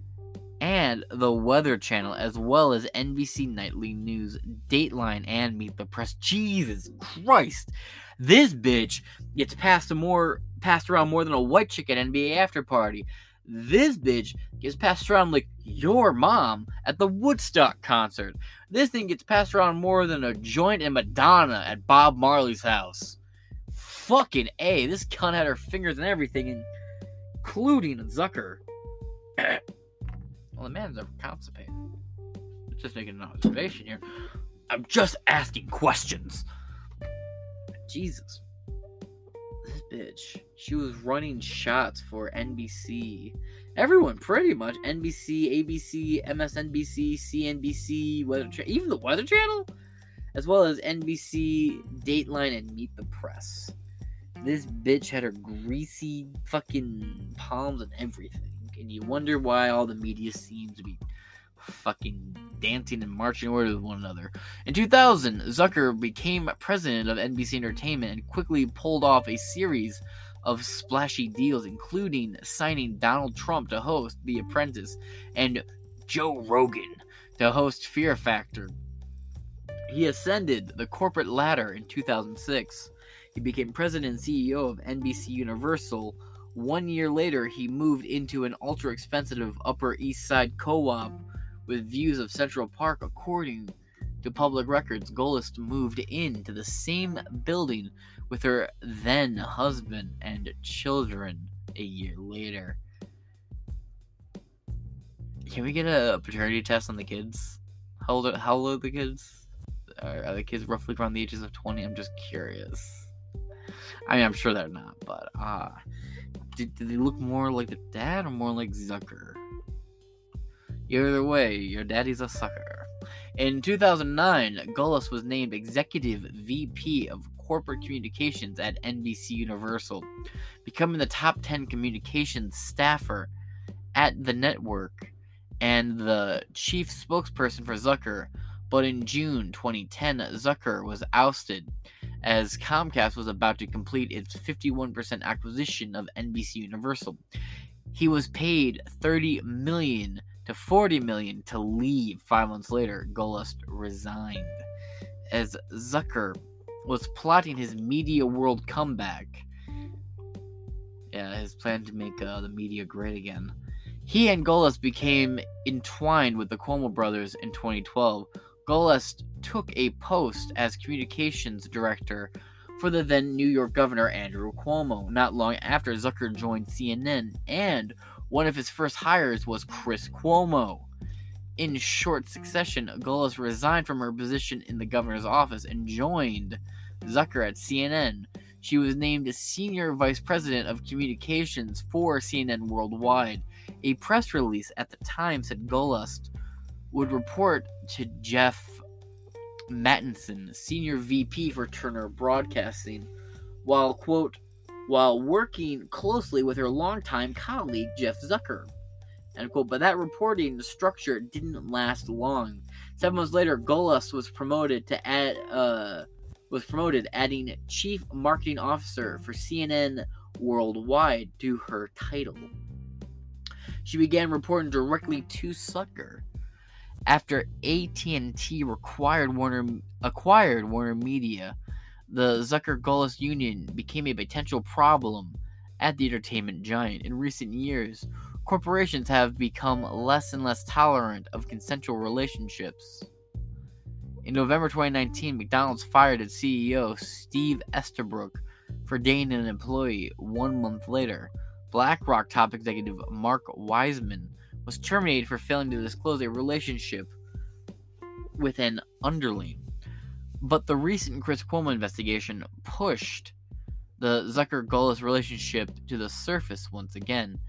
and the Weather Channel, as well as NBC Nightly News, Dateline, and Meet the Press. Jesus Christ! This bitch gets passed more passed around more than a white chick at NBA after party. This bitch gets passed around like your mom at the Woodstock concert. This thing gets passed around more than a joint and Madonna at Bob Marley's house. Fucking A. This cunt had her fingers and everything, including Zucker. well, the man's constipated. Just making an observation here. I'm just asking questions. Jesus this bitch. She was running shots for NBC. Everyone, pretty much. NBC, ABC, MSNBC, CNBC, Weather Channel, even the Weather Channel, as well as NBC, Dateline, and Meet the Press. This bitch had her greasy fucking palms and everything. And you wonder why all the media seems to be fucking dancing and marching orders with one another. In 2000, Zucker became president of NBC Entertainment and quickly pulled off a series of splashy deals, including signing Donald Trump to host The Apprentice and Joe Rogan to host Fear Factor. He ascended the corporate ladder in 2006. He became president and CEO of NBC Universal One year later, he moved into an ultra expensive Upper East Side co op with views of Central Park. According to public records, Gollust moved into the same building with her then husband and children a year later. Can we get a paternity test on the kids? How old are, how old are the kids? Are, are the kids roughly around the ages of 20? I'm just curious. I mean, I'm sure they're not, but uh, do, do they look more like the dad or more like Zucker? Either way, your daddy's a sucker. In 2009, Gollust was named Executive VP of Corporate Communications at NBC Universal, becoming the top 10 communications staffer at the network and the chief spokesperson for Zucker. But in June 2010, Zucker was ousted as Comcast was about to complete its 51% acquisition of NBC Universal. He was paid 30 million to 40 million to leave. 5 months later, Gollust resigned as Zucker was plotting his media world comeback. Yeah, his plan to make uh, the media great again. He and Gollust became entwined with the Cuomo brothers in 2012. Gollust took a post as communications director for the then New York governor Andrew Cuomo not long after Zucker joined CNN, and one of his first hires was Chris Cuomo. In short succession, Gollust resigned from her position in the governor's office and joined Zucker at CNN. She was named Senior Vice President of Communications for CNN Worldwide. A press release at the time said Gollust would report to Jeff Mattinson, Senior VP for Turner Broadcasting, while, quote, while working closely with her longtime colleague Jeff Zucker. End quote. But that reporting structure didn't last long. Seven months later, Gollust was promoted to add uh, was promoted, adding Chief Marketing Officer for CNN Worldwide to her title. She began reporting directly to Zucker. After AT&T required Warner acquired Warner Media, the Zucker-Gollust union became a potential problem at the entertainment giant. In recent years, corporations have become less and less tolerant of consensual relationships. In November 2019, McDonald's fired its CEO, Steve Easterbrook, for dating an employee one month later. BlackRock top executive Mark Wiseman was terminated for failing to disclose a relationship with an underling. But the recent Chris Cuomo investigation pushed the Zucker Gollust relationship to the surface once again,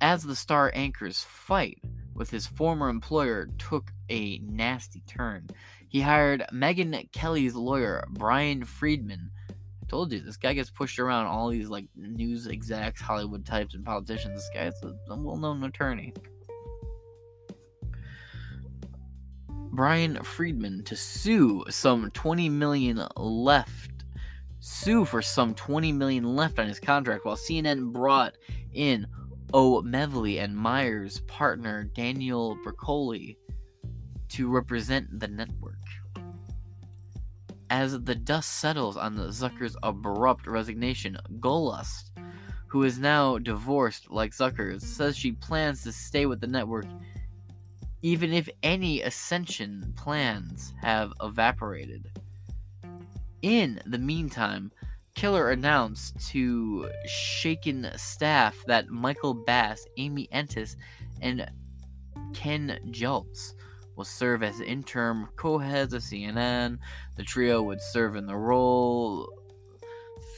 as the star anchor's fight with his former employer took a nasty turn. He hired Megyn Kelly's lawyer, Bryan Freedman. I told you, this guy gets pushed around all these like news execs, Hollywood types, and politicians. This guy's a well known attorney. Bryan Freedman to sue some 20 million left sue for some 20 million left on his contract while CNN brought in O'Melveny and Myers partner Daniel Bercoli to represent the network. As the dust settles on Zucker's abrupt resignation, Gollust, who is now divorced like Zucker, says she plans to stay with the network even if any ascension plans have evaporated. In the meantime, Kilar announced to shaken staff that Michael Bass, Amy Entelis, and Ken Jautz will serve as interim co-heads of CNN. The trio would serve in the role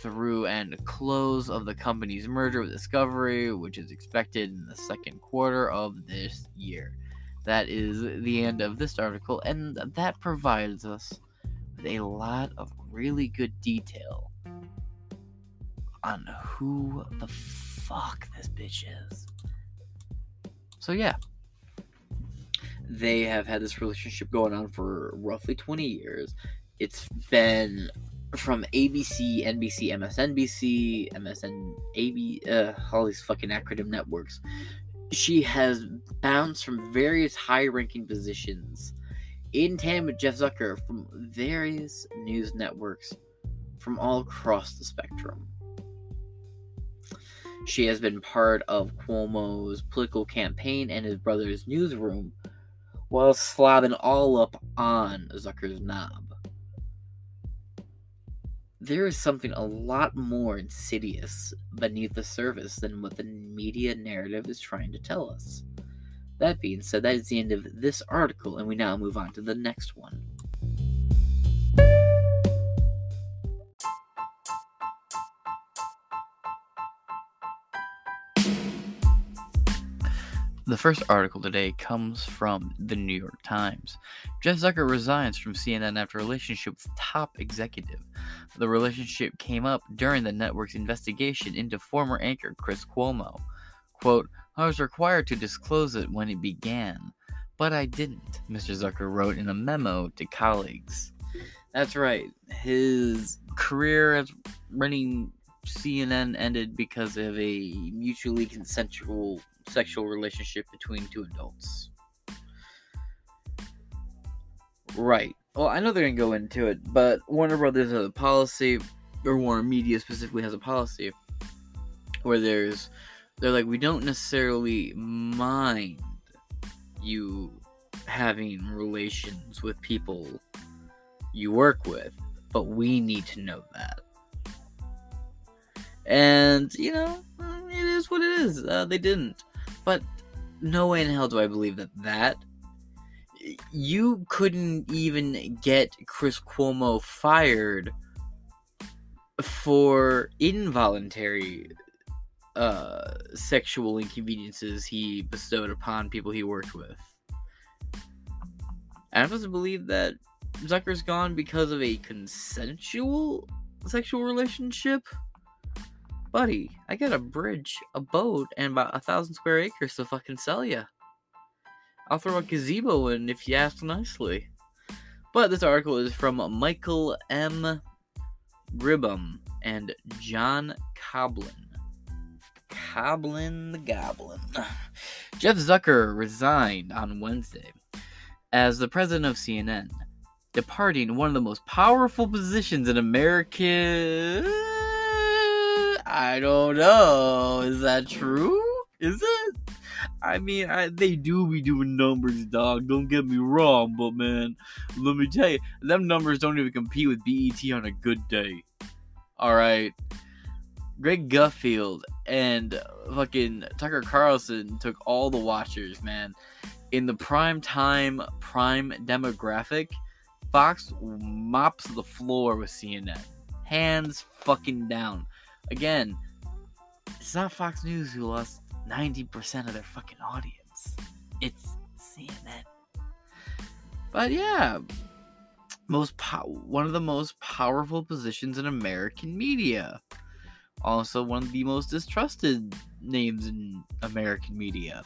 through and close of the company's merger with Discovery, which is expected in the second quarter of this year. That is the end of this article, and that provides us with a lot of really good detail on who the fuck this bitch is. So, yeah. They have had this relationship going on for roughly 20 years. It's been from ABC, NBC, MSNBC, MSN, AB, uh, all these fucking acronym networks. She has bounced from various high ranking positions in tandem with Jeff Zucker from various news networks from all across the spectrum. She has been part of Cuomo's political campaign and his brother's newsroom while slobbing all up on Zucker's knob. There is something a lot more insidious beneath the surface than what the media narrative is trying to tell us. That being said, that is the end of this article, and we now move on to the next one. The first article today comes from the New York Times. Jeff Zucker resigns from CNN after relationship with top executive. The relationship came up during the network's investigation into former anchor Chris Cuomo. Quote, I was required to disclose it when it began, but I didn't, Mr. Zucker wrote in a memo to colleagues. That's right. His career as running CNN ended because of a mutually consensual sexual relationship between two adults. Right. Well, I know they're gonna go into it, but Warner Brothers has a policy, or Warner Media specifically has a policy, where there's, they're like, we don't necessarily mind you having relations with people you work with, but we need to know that. And, you know, it is what it is. Uh, they didn't. But no way in hell do I believe that that. You couldn't even get Chris Cuomo fired for involuntary uh, sexual inconveniences he bestowed upon people he worked with. I'm supposed to believe that Zucker's gone because of a consensual sexual relationship? Buddy, I got a bridge, a boat, and about a thousand square acres to fucking sell you. I'll throw a gazebo in if you ask nicely. But this article is from Michael M. Grynbaum and John Koblin. Koblin the Goblin. Jeff Zucker resigned on Wednesday as the president of CNN, departing one of the most powerful positions in American I don't know. Is that true? Is it? I mean, I, they do be doing numbers, dog. Don't get me wrong, but man, let me tell you, them numbers don't even compete with BET on a good day. All right. Greg Gutfeld and fucking Tucker Carlson took all the watchers, man. In the prime time, prime demographic, Fox mops the floor with CNN. Hands fucking down. Again, it's not Fox News who lost 90% of their fucking audience. It's CNN. But yeah, most po- one of the most powerful positions in American media. Also, one of the most distrusted names in American media.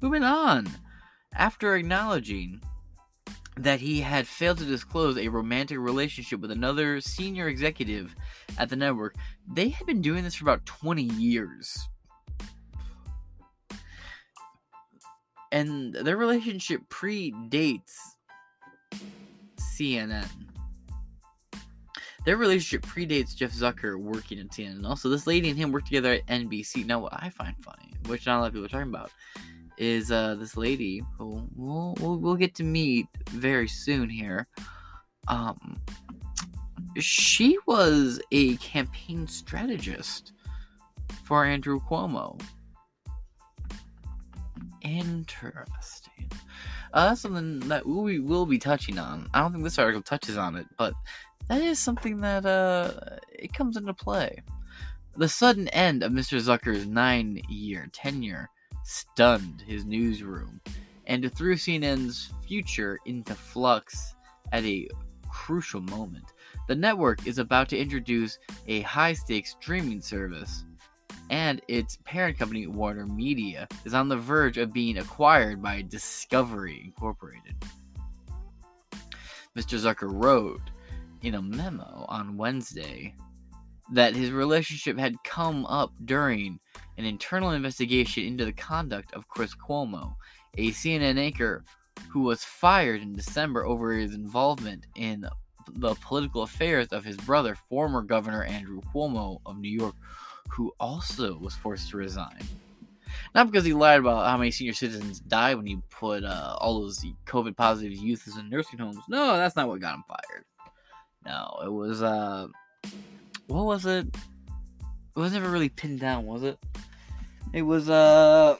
Moving on. After acknowledging that he had failed to disclose a romantic relationship with another senior executive at the network. They had been doing this for about 20 years. And their relationship predates CNN. Their relationship predates Jeff Zucker working at CNN. Also, this lady and him worked together at NBC. Now, what I find funny, which not a lot of people are talking about, is uh, this lady who we'll, we'll, we'll get to meet very soon here. Um, she was a campaign strategist for Andrew Cuomo. Interesting. Uh, that's something that we will be touching on. I don't think this article touches on it, but that is something that uh, it comes into play. The sudden end of Mr. Zucker's nine-year tenure stunned his newsroom and threw CNN's future into flux at a crucial moment. The network is about to introduce a high stakes streaming service, and its parent company, Warner Media, is on the verge of being acquired by Discovery Incorporated. Mr. Zucker wrote in a memo on Wednesday that his relationship had come up during an internal investigation into the conduct of Chris Cuomo, a CNN anchor who was fired in December over his involvement in the political affairs of his brother, former Governor Andrew Cuomo of New York, who also was forced to resign. Not because he lied about how many senior citizens died when he put uh, all those COVID positive youths in nursing homes. No, that's not what got him fired. No, it was uh, what was it? It was never really pinned down, was it? It was uh,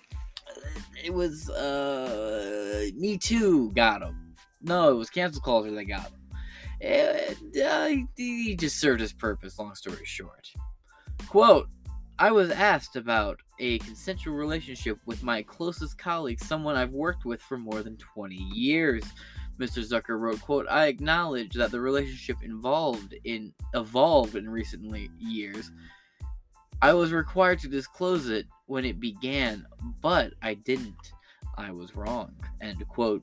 it was uh, Me Too got him. No, it was cancel culture that got him. And, uh, he just served his purpose. Long story short, quote. I was asked about a consensual relationship with my closest colleague, someone I've worked with for more than 20 years. Mr. Zucker wrote, quote, I acknowledge that the relationship involved in evolved in recent years. I was required to disclose it when it began, but I didn't. I was wrong. End quote.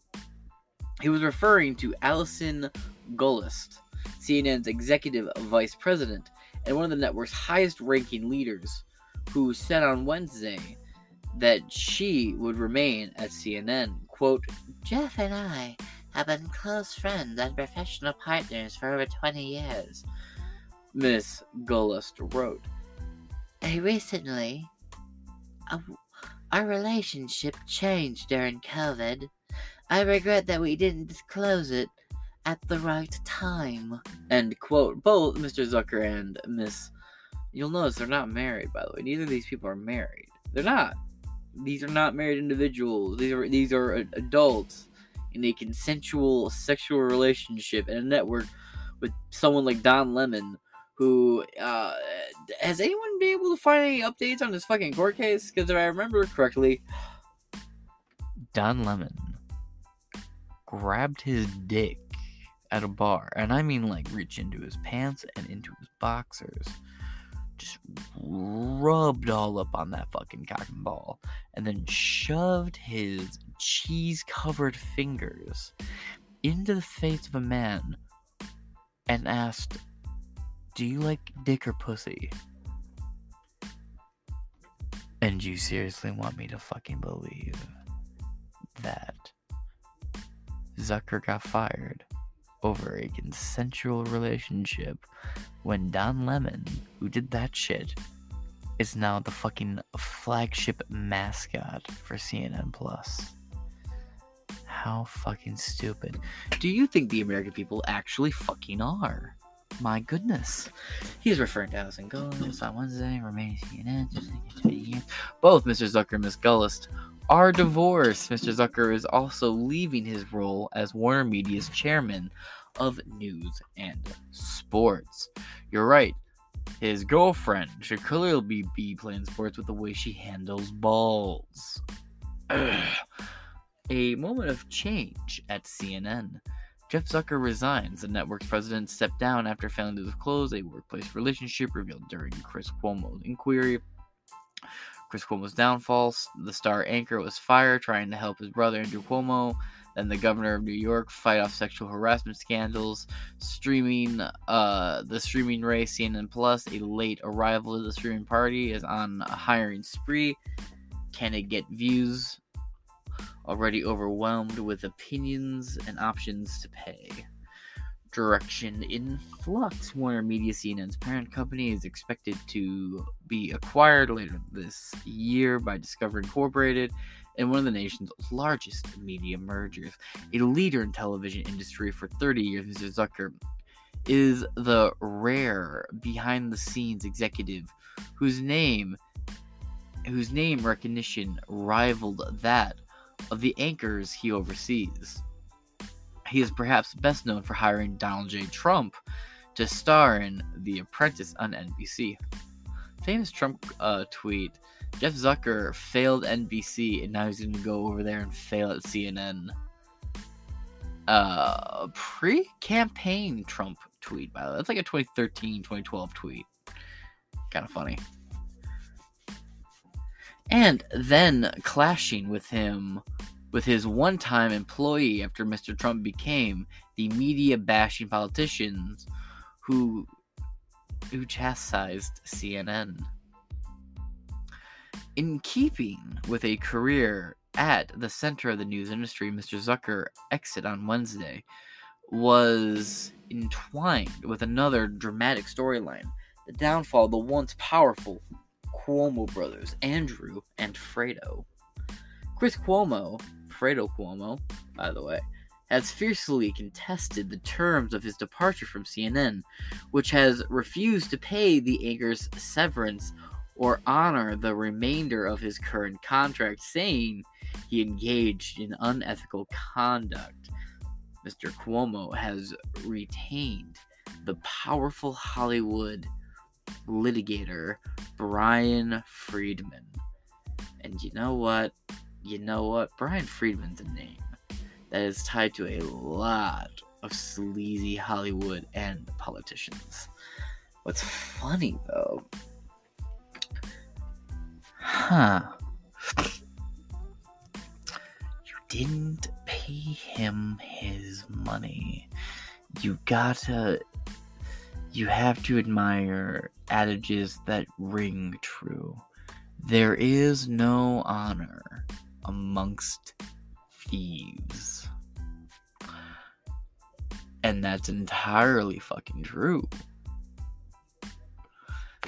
He was referring to Allison Gollust, CNN's executive vice president and one of the network's highest ranking leaders who said on Wednesday that she would remain at CNN. Quote, Jeff and I have been close friends and professional partners for over 20 years, Miss Gollust wrote. Recently, our relationship changed during COVID. I regret that we didn't disclose it at the right time. End quote. Both Mr. Zucker and Miss You'll notice they're not married, by the way. Neither of these people are married. They're not. These are not married individuals. These are these are adults in a consensual sexual relationship in a network with someone like Don Lemon, who uh, has anyone been able to find any updates on this fucking court case? Because if I remember correctly, Don Lemon grabbed his dick at a bar, and I mean like reach into his pants and into his boxers just rubbed all up on that fucking cock and ball and then shoved his cheese covered fingers into the face of a man and asked, Do you like dick or pussy? And you seriously want me to fucking believe that Zucker got fired over a consensual relationship when Don Lemon, who did that shit, is now the fucking flagship mascot for CNN Plus. How fucking stupid. Do you think the American people actually fucking are? My goodness. He's referring to Allison Gollust on Wednesday, remaining CNN, just years. Both Mr. Zucker and Ms. Gollust are divorced. Mr. Zucker is also leaving his role as Warner Media's chairman of news and sports. You're right. His girlfriend should clearly be playing sports with the way she handles balls. A moment of change at CNN. Jeff Zucker resigns. The network's president stepped down after failing to disclose a workplace relationship revealed during Chris Cuomo's inquiry. Chris Cuomo's downfall. The star anchor was fired, trying to help his brother Andrew Cuomo and the governor of New York fight off sexual harassment scandals. Streaming, uh, the streaming race, CNN Plus, a late arrival to the streaming party, is on a hiring spree. Can it get views? Already overwhelmed with opinions and options to pay. Direction in flux. Warner Media CNN's parent company is expected to be acquired later this year by Discovery Incorporated and one of the nation's largest media mergers. A leader in television industry for 30 years, Mr. Zucker is the rare behind the scenes executive whose name whose name recognition rivaled that of the anchors he oversees. He is perhaps best known for hiring Donald J. Trump to star in The Apprentice on NBC. Famous Trump uh, tweet Jeff Zucker failed NBC, and now he's going to go over there and fail at CNN. Uh, pre-campaign Trump tweet, by the way. That's like a 2013, 2012 tweet. Kind of funny. And then clashing with him, with his one-time employee after Mr. Trump became the media bashing politicians who who chastised CNN. In keeping with a career at the center of the news industry, Mr. Zucker exit on Wednesday was entwined with another dramatic storyline the downfall of the once powerful Cuomo brothers, Andrew and Fredo. Chris Cuomo, Fredo Cuomo, by the way, has fiercely contested the terms of his departure from CNN, which has refused to pay the anchor's severance or honor the remainder of his current contract, saying he engaged in unethical conduct. Mr. Cuomo has retained the powerful Hollywood litigator Bryan Freedman. And you know what? You know what? Bryan Freedman's a name that is tied to a lot of sleazy Hollywood and politicians. What's funny though, huh? You didn't pay him his money. You gotta, you have to admire adages that ring true. There is no honor amongst thieves. And that's entirely fucking true.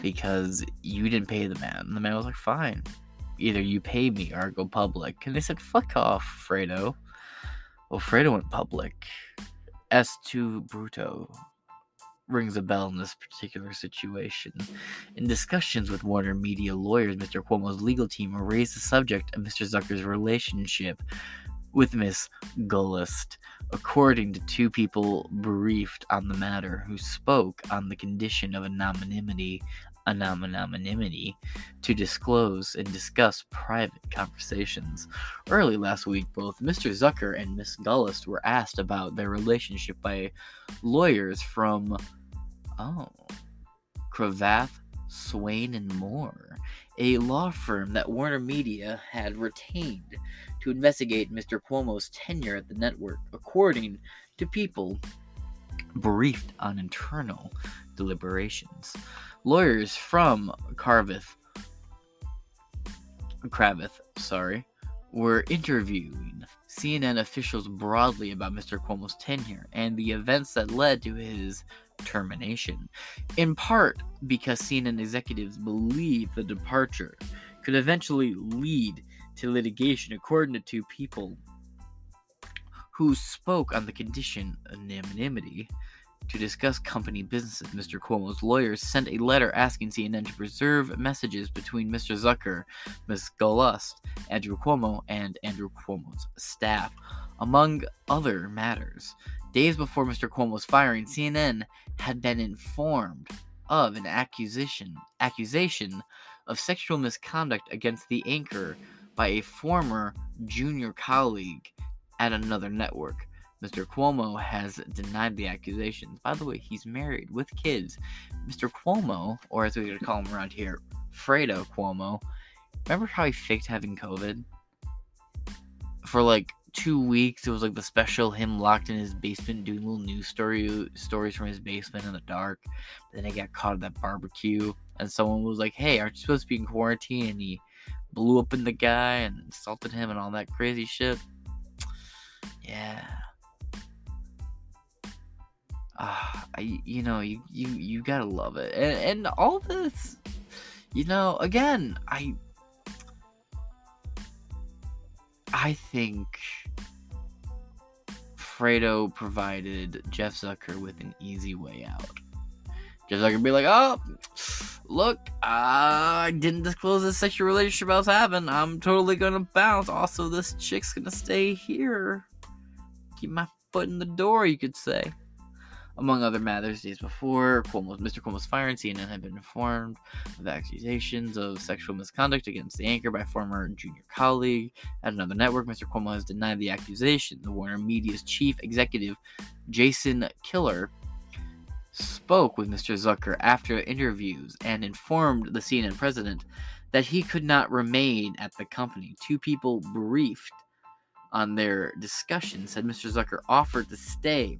Because you didn't pay the man. And the man was like, fine. Either you pay me or I go public. And they said, fuck off, Fredo. Well, Fredo went public. Et tu Brute rings a bell in this particular situation. In discussions with Warner Media lawyers, Mr. Cuomo's legal team raised the subject of Mr. Zucker's relationship with Miss Gollust, according to two people briefed on the matter who spoke on the condition of anonymity anonymity to disclose and discuss private conversations. Early last week, both Mr. Zucker and Miss Gollust were asked about their relationship by lawyers from oh Cravath, Swaine and Moore, a law firm that Warner Media had retained to investigate Mr. Cuomo's tenure at the network, according to people briefed on internal deliberations. Lawyers from Carveth, Kravith, sorry, were interviewing CNN officials broadly about Mr. Cuomo's tenure and the events that led to his termination, in part because CNN executives believe the departure could eventually lead to litigation, according to two people who spoke on the condition of anonymity to discuss company businesses. Mr. Cuomo's lawyers sent a letter asking CNN to preserve messages between Mr. Zucker, Ms. Gollust, Andrew Cuomo, and Andrew Cuomo's staff, among other matters. Days before Mr. Cuomo's firing, CNN had been informed of an accusation accusation of sexual misconduct against the anchor by a former junior colleague at another network. Mr. Cuomo has denied the accusations. By the way, he's married with kids. Mr. Cuomo, or as we would call him around here, Fredo Cuomo, remember how he faked having COVID? For like two weeks, it was like the special him locked in his basement doing little news story stories from his basement in the dark. Then he got caught at that barbecue, and someone was like, "Hey, aren't you supposed to be in quarantine?" And he blew up in the guy and insulted him and all that crazy shit. Yeah. Ah, I, you know, you, you you gotta love it, and, and all this, you know, again, I, I think Fredo provided Jeff Zucker with an easy way out. Jeff Zucker be like, oh, look, I didn't disclose this sexual relationship I was having. I'm totally gonna bounce. Also, this chick's gonna stay here. Keep my foot in the door, you could say. Among other matters, days before Cuomo's, Mr. Cuomo's firing, CNN had been informed of accusations of sexual misconduct against the anchor by former junior colleague at another network. Mr. Cuomo has denied the accusation. The Warner Media's chief executive, Jason Kilar, spoke with Mr. Zucker after interviews and informed the CNN president that he could not remain at the company. Two people briefed on their discussion said Mr. Zucker offered to stay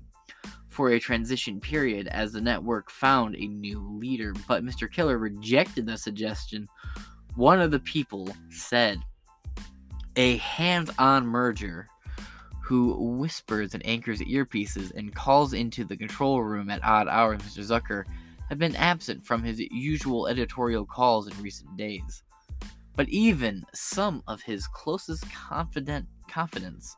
for a transition period as the network found a new leader, but Mr. Kilar rejected the suggestion. One of the people said a hands on merger who whispers in Anchor's earpieces and calls into the control room at odd hours, Mr. Zucker had been absent from his usual editorial calls in recent days. But even some of his closest confident confidants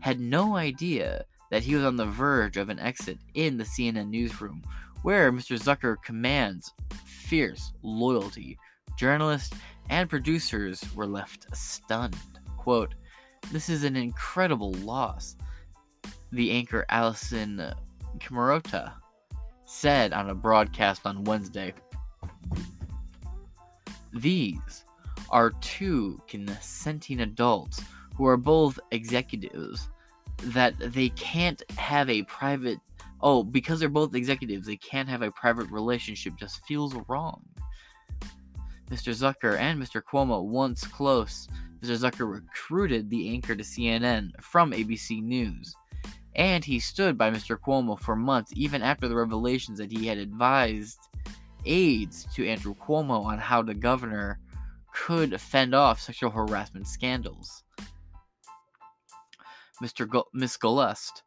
had no idea that he was on the verge of an exit in the CNN newsroom, where Mr. Zucker commands fierce loyalty. Journalists and producers were left stunned. Quote, This is an incredible loss, the anchor Alisyn Camerota said on a broadcast on Wednesday. These are two consenting adults who are both executives that they can't have a private oh because they're both executives they can't have a private relationship just feels wrong. Mr zucker and mr cuomo once close mr zucker recruited the anchor to cnn from abc news. And he stood by mr cuomo for months even after the revelations that he had advised aides to andrew cuomo on how the governor could fend off sexual harassment scandals Mr. Go- Miss Gollust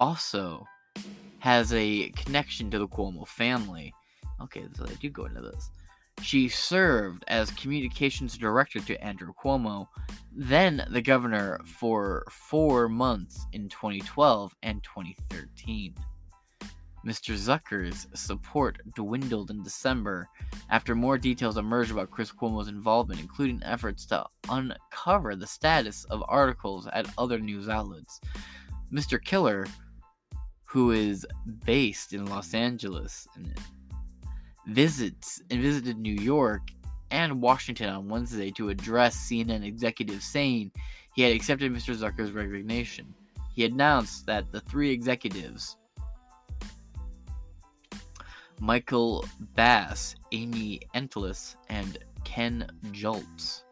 also has a connection to the Cuomo family. Okay, so I do go into this. She served as communications director to Andrew Cuomo, then the governor for four months in 2012 and 2013. Mr. Zucker's support dwindled in December after more details emerged about Chris Cuomo's involvement, including efforts to uncover the status of articles at other news outlets. Mr. Kilar, who is based in Los Angeles, visits and visited New York and Washington on Wednesday to address CNN executives, saying he had accepted Mr. Zucker's resignation. He announced that the three executives Michael Bass, Amy Entelis, and Ken Jautz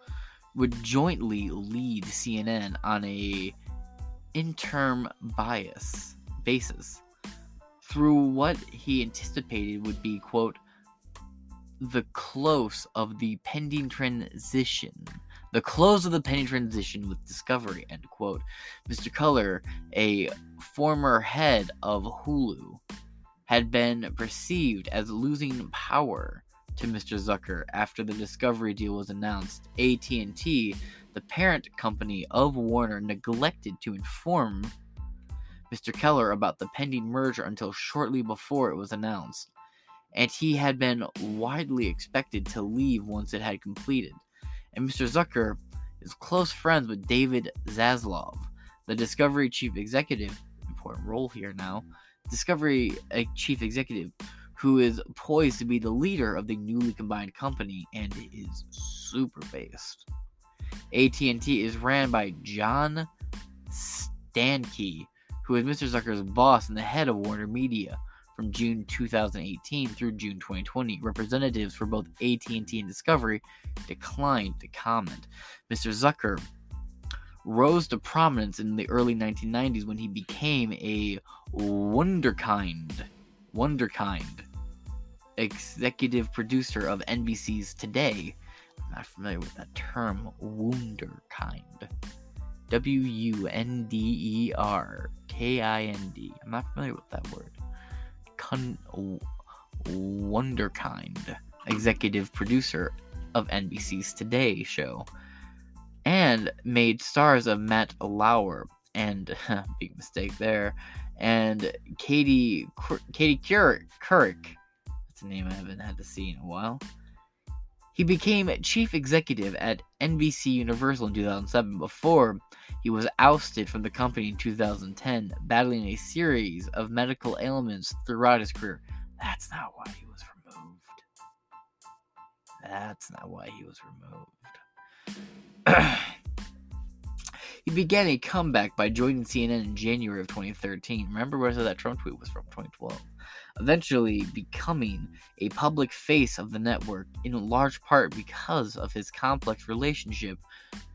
would jointly lead CNN on a interim bias basis through what he anticipated would be quote the close of the pending transition. The close of the pending transition with discovery end quote. Mr Kilar a former head of hulu had been perceived as losing power to Mr. Zucker after the Discovery deal was announced. AT&T, the parent company of Warner, neglected to inform Mr. Kilar about the pending merger until shortly before it was announced, and he had been widely expected to leave once it had completed. And Mr. Zucker is close friends with David Zaslav, the Discovery chief executive, important role here now, Discovery a chief executive who is poised to be the leader of the newly combined company and is super based. AT&T is ran by John Stankey, who is Mr. Zucker's boss and the head of Warner Media from June 2018 through June 2020. Representatives for both AT&T and Discovery declined to comment. Mr. Zucker rose to prominence in the early 1990s when he became a wonderkind, wonderkind executive producer of NBC's Today. I'm not familiar with that term, wunderkind. W U N D E R K I N D. I'm not familiar with that word. Con- wonderkind executive producer of NBC's Today show and made stars of Matt Lauer and big mistake there, and Katie Katie Couric. That's a name I haven't had to see in a while. He became chief executive at NBC Universal in 2007 before he was ousted from the company in 2010, battling a series of medical ailments throughout his career. That's not why he was removed. That's not why he was removed. he began a comeback by joining CNN in January of 2013. Remember where that Trump tweet was from 2012. Eventually becoming a public face of the network, in large part because of his complex relationship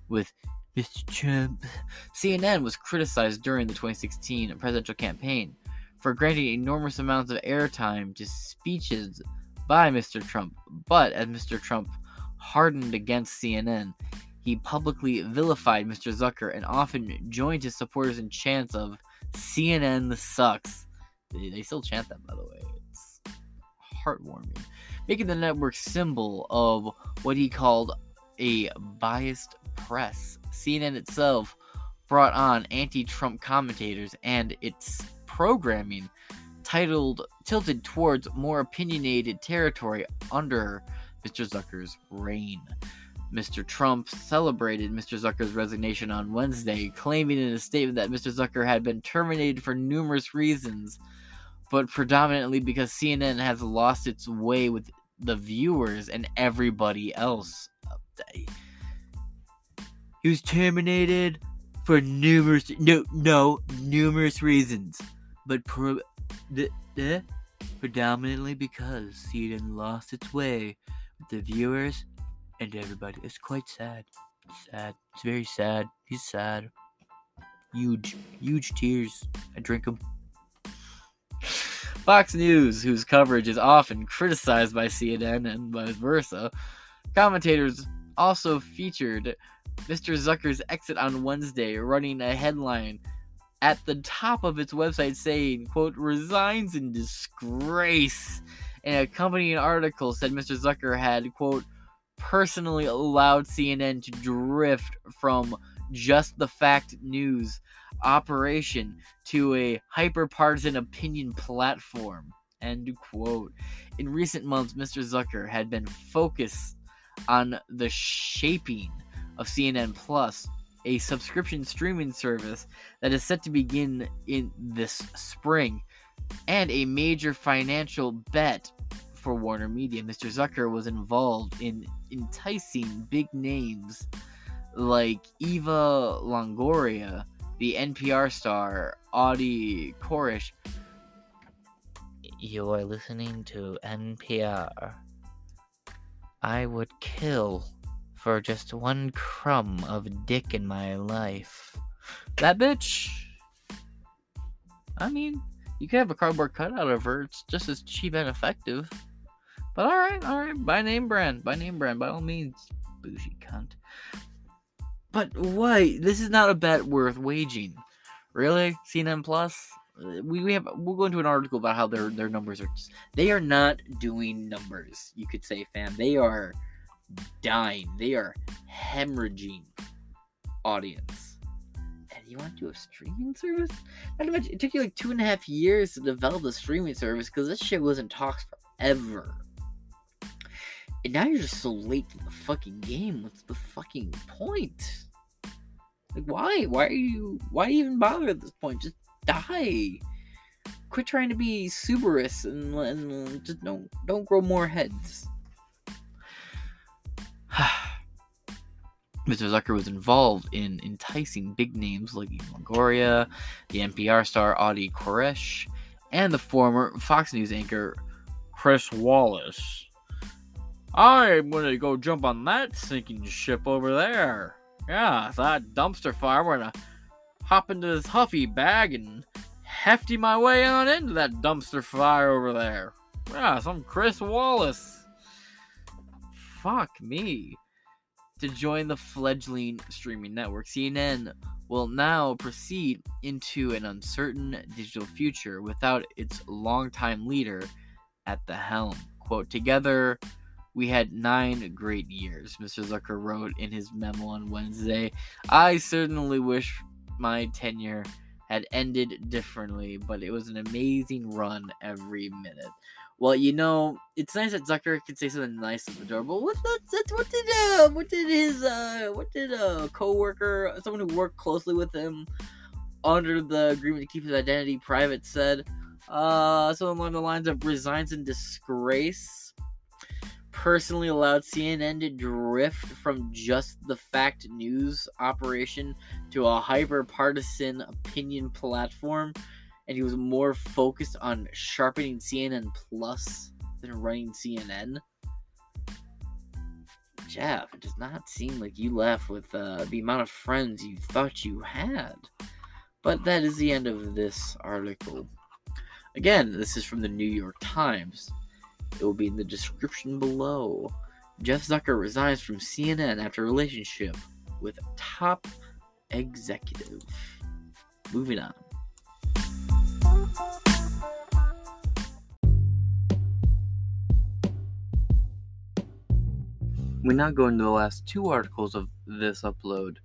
with Mr. Trump. CNN was criticized during the 2016 presidential campaign for granting enormous amounts of airtime to speeches by Mr. Trump. But as Mr. Trump hardened against CNN, he publicly vilified Mr. Zucker and often joined his supporters in chants of CNN sucks. They, they still chant that, by the way. It's heartwarming. Making the network symbol of what he called a biased press. CNN itself brought on anti Trump commentators, and its programming, titled tilted towards more opinionated territory under Mr. Zucker's reign. Mr. Trump celebrated Mr. Zucker's resignation on Wednesday, claiming in a statement that Mr. Zucker had been terminated for numerous reasons, but predominantly because CNN has lost its way with the viewers and everybody else. He was terminated for numerous no no numerous reasons, but pro, the, the, predominantly because CNN lost its way with the viewers and everybody. It's quite sad. It's sad. It's very sad. He's sad. Huge, huge tears. I drink them. Fox News, whose coverage is often criticized by CNN and vice versa, commentators also featured Mr. Zucker's exit on Wednesday, running a headline at the top of its website saying, quote, resigns in disgrace. An accompanying article said Mr. Zucker had, quote, personally allowed CNN to drift from just the fact news operation to a hyper partisan opinion platform. End quote. In recent months, Mr. Zucker had been focused on the shaping of CNN Plus, a subscription streaming service that is set to begin in this spring, and a major financial bet for Warner Media. Mr. Zucker was involved in enticing big names like Eva Longoria, the NPR star Audie Cornish. You are listening to NPR. I would kill for just one crumb of dick in my life. That bitch. I mean, you could have a cardboard cutout of her. It's just as cheap and effective. But all right, all right. By name brand, by name brand, by all means, bougie cunt. But why? This is not a bet worth waging. Really, CNN Plus. Uh, we, we have we'll go into an article about how their their numbers are. Just, they are not doing numbers. You could say, fam. They are dying. They are hemorrhaging audience. And you want to do a streaming service? Not to mention, it took you like two and a half years to develop a streaming service because this shit was in talks forever. And now you're just so late to the fucking game. What's the fucking point? Like, why? Why are you? Why even bother at this point? Just die. Quit trying to be Cerberus and, and uh, just don't don't grow more heads. Mr. Zucker was involved in enticing big names like Longoria, the NPR star Audie Cornish, and the former Fox News anchor Chris Wallace. I'm gonna go jump on that sinking ship over there. Yeah, that dumpster fire. We're gonna hop into this Huffy bag and hefty my way on into that dumpster fire over there. Yeah, some Chris Wallace. Fuck me. To join the fledgling streaming network, CNN will now proceed into an uncertain digital future without its longtime leader at the helm. Quote, together, we had nine great years, Mr. Zucker wrote in his memo on Wednesday. I certainly wish my tenure had ended differently, but it was an amazing run every minute. Well, you know, it's nice that Zucker could say something nice door, but what that's, what did uh what did his uh what did a coworker, someone who worked closely with him under the agreement to keep his identity private said? Uh something along the lines of resigns in disgrace. Personally allowed CNN to drift from just the fact news operation to a hyper partisan opinion platform and he was more focused on sharpening CNN Plus than running CNN. Jeff, it does not seem like you left with uh, the amount of friends you thought you had. But that is the end of this article. Again, this is from the New York Times. It will be in the description below. Jeff Zucker resigns from CNN after relationship with top executive. Moving on. We now go into the last two articles of this upload.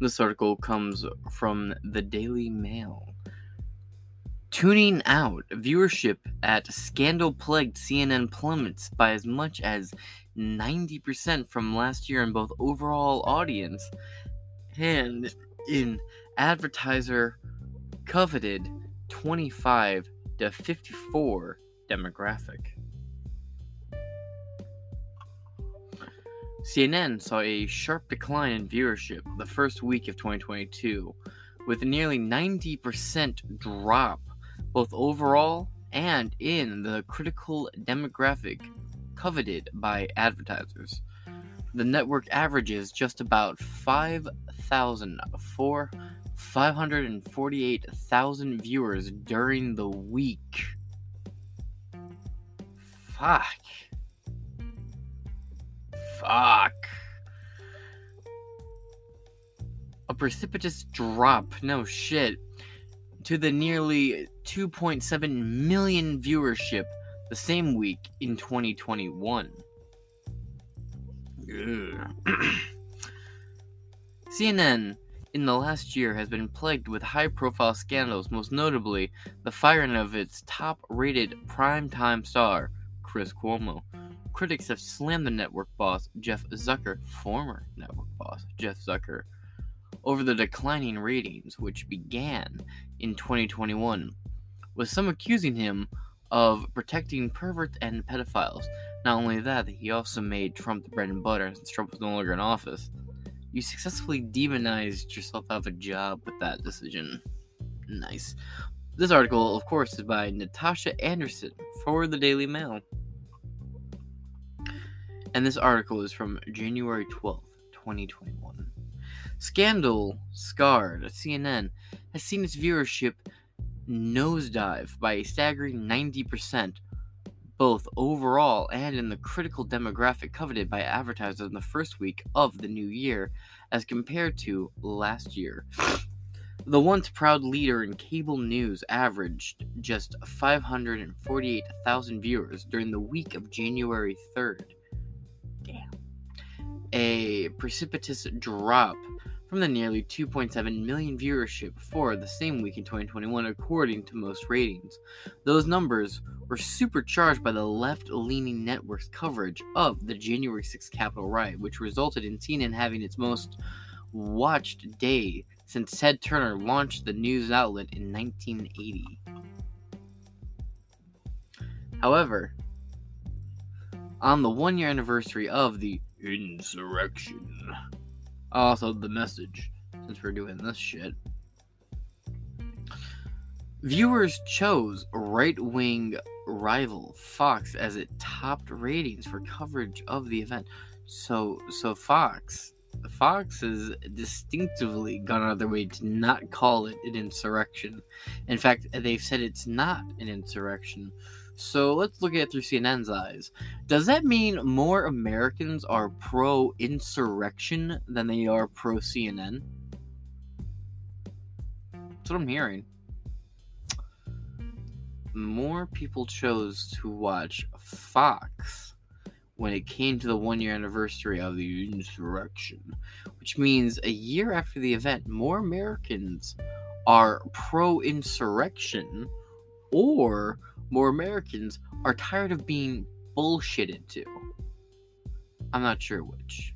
This article comes from the Daily Mail. Tuning out viewership at scandal plagued CNN plummets by as much as 90% from last year in both overall audience and in advertiser coveted 25 to 54 demographic. CNN saw a sharp decline in viewership the first week of 2022, with a nearly 90% drop both overall and in the critical demographic coveted by advertisers. The network averages just about 5,000 for 548,000 viewers during the week. Fuck. Fuck. A precipitous drop, no shit, to the nearly 2.7 million viewership the same week in 2021. CNN in the last year has been plagued with high profile scandals, most notably the firing of its top rated primetime star, Chris Cuomo. Critics have slammed the network boss, Jeff Zucker, former network boss, Jeff Zucker, over the declining ratings, which began in 2021, with some accusing him of protecting perverts and pedophiles. Not only that, he also made Trump the bread and butter since Trump was no longer in office. You successfully demonized yourself out of a job with that decision. Nice. This article, of course, is by Natasha Anderson for the Daily Mail. And this article is from January 12th, 2021. Scandal scarred a CNN has seen its viewership nosedive by a staggering 90%, both overall and in the critical demographic coveted by advertisers in the first week of the new year, as compared to last year. The once proud leader in cable news averaged just 548,000 viewers during the week of January 3rd. Damn. A precipitous drop from the nearly 2.7 million viewership for the same week in 2021, according to most ratings. Those numbers were supercharged by the left leaning network's coverage of the January 6th Capitol riot, which resulted in CNN having its most watched day since Ted Turner launched the news outlet in 1980. However, on the one year anniversary of the insurrection, also the message, since we're doing this shit. Viewers chose right wing rival Fox as it topped ratings for coverage of the event. So so Fox Fox has distinctively gone out of their way to not call it an insurrection. In fact, they've said it's not an insurrection. So let's look at it through CNN's eyes. Does that mean more Americans are pro insurrection than they are pro CNN? That's what I'm hearing. More people chose to watch Fox when it came to the one year anniversary of the insurrection, which means a year after the event, more Americans are pro insurrection or more Americans are tired of being bullshitted to. I'm not sure which.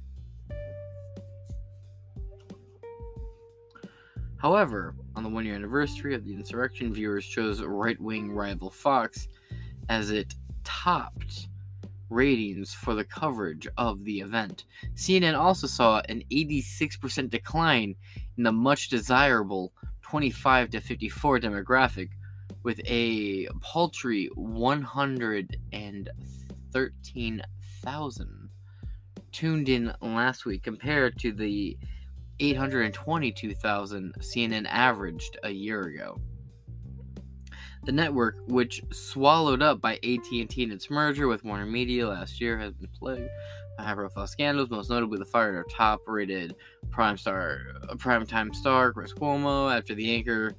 However, on the one year anniversary of the insurrection, viewers chose right wing rival Fox as it topped ratings for the coverage of the event. CNN also saw an 86% decline in the much desirable 25 to 54 demographic, with a paltry 113,000 tuned in last week compared to the 822,000 CNN averaged a year ago. The network, which swallowed up by AT&T in its merger with Warner Media last year, has been plagued by high-profile scandals, most notably the fire our top-rated prime star, uh, primetime star Chris Cuomo, after the anchor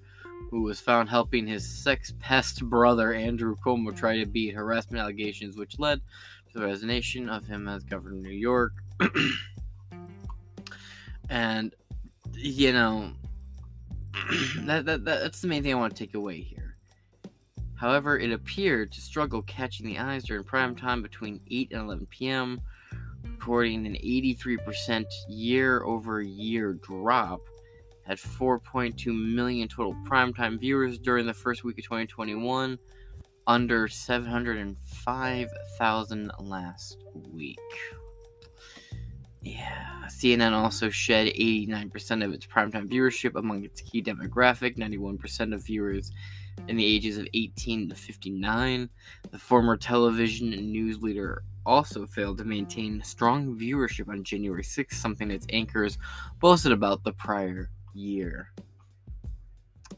who was found helping his sex pest brother Andrew Cuomo try to beat harassment allegations, which led to the resignation of him as governor of New York. and you know that, that that's the main thing I want to take away here. However, it appeared to struggle catching the eyes during prime time between 8 and 11 p.m., recording an 83% year over year drop. at 4.2 million total primetime viewers during the first week of 2021, under 705,000 last week. Yeah, CNN also shed 89% of its primetime viewership among its key demographic, 91% of viewers in the ages of 18 to 59. The former television news leader also failed to maintain strong viewership on January 6th, something its anchors boasted about the prior year.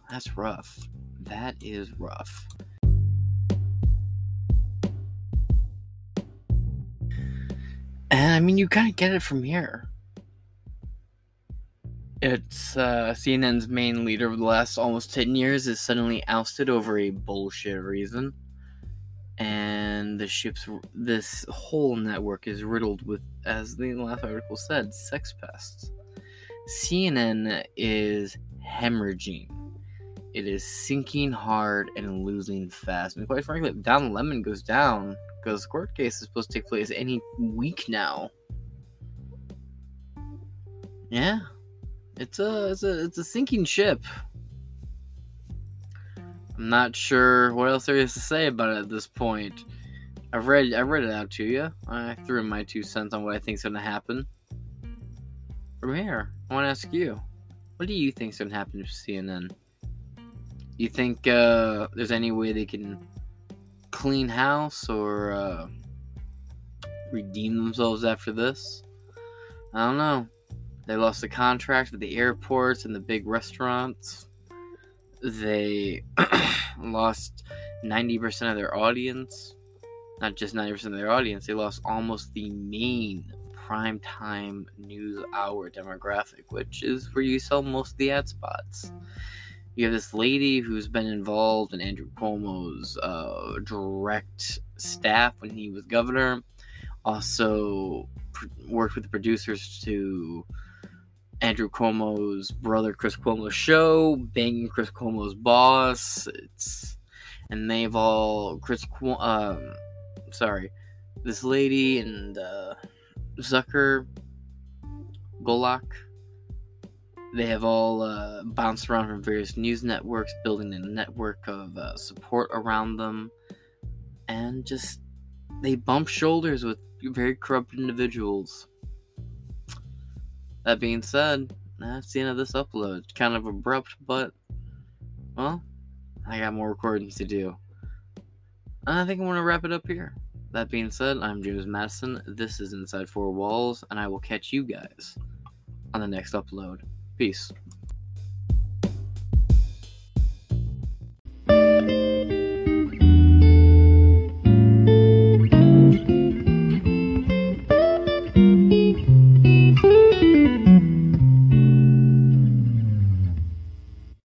That's rough. That is rough. And I mean, you kind of get it from here. It's uh, CNN's main leader of the last almost 10 years is suddenly ousted over a bullshit reason. And the ship's this whole network is riddled with, as the last article said, sex pests. CNN is hemorrhaging. It is sinking hard and losing fast. And quite frankly, if Don Lemon goes down, because the court case is supposed to take place any week now. Yeah, it's a it's a it's a sinking ship. I'm not sure what else there is to say about it at this point. I've read I read it out to you. I threw in my two cents on what I think's gonna happen. From here, I want to ask you, what do you think's gonna happen to CNN? You think uh, there's any way they can clean house or uh, redeem themselves after this. I don't know. They lost the contract with the airports and the big restaurants. They lost 90% of their audience. Not just 90% of their audience, they lost almost the main primetime news hour demographic, which is where you sell most of the ad spots you have this lady who's been involved in Andrew Cuomo's uh, direct staff when he was governor. Also pr- worked with the producers to Andrew Cuomo's brother Chris Cuomo's show, banging Chris Cuomo's boss. It's and they've all Chris um sorry, this lady and uh, Zucker Golak they have all uh, bounced around from various news networks, building a network of uh, support around them, and just they bump shoulders with very corrupt individuals. That being said, that's the end of this upload. Kind of abrupt, but well, I got more recordings to do. I think I'm to wrap it up here. That being said, I'm James Madison. This is Inside Four Walls, and I will catch you guys on the next upload. Peace.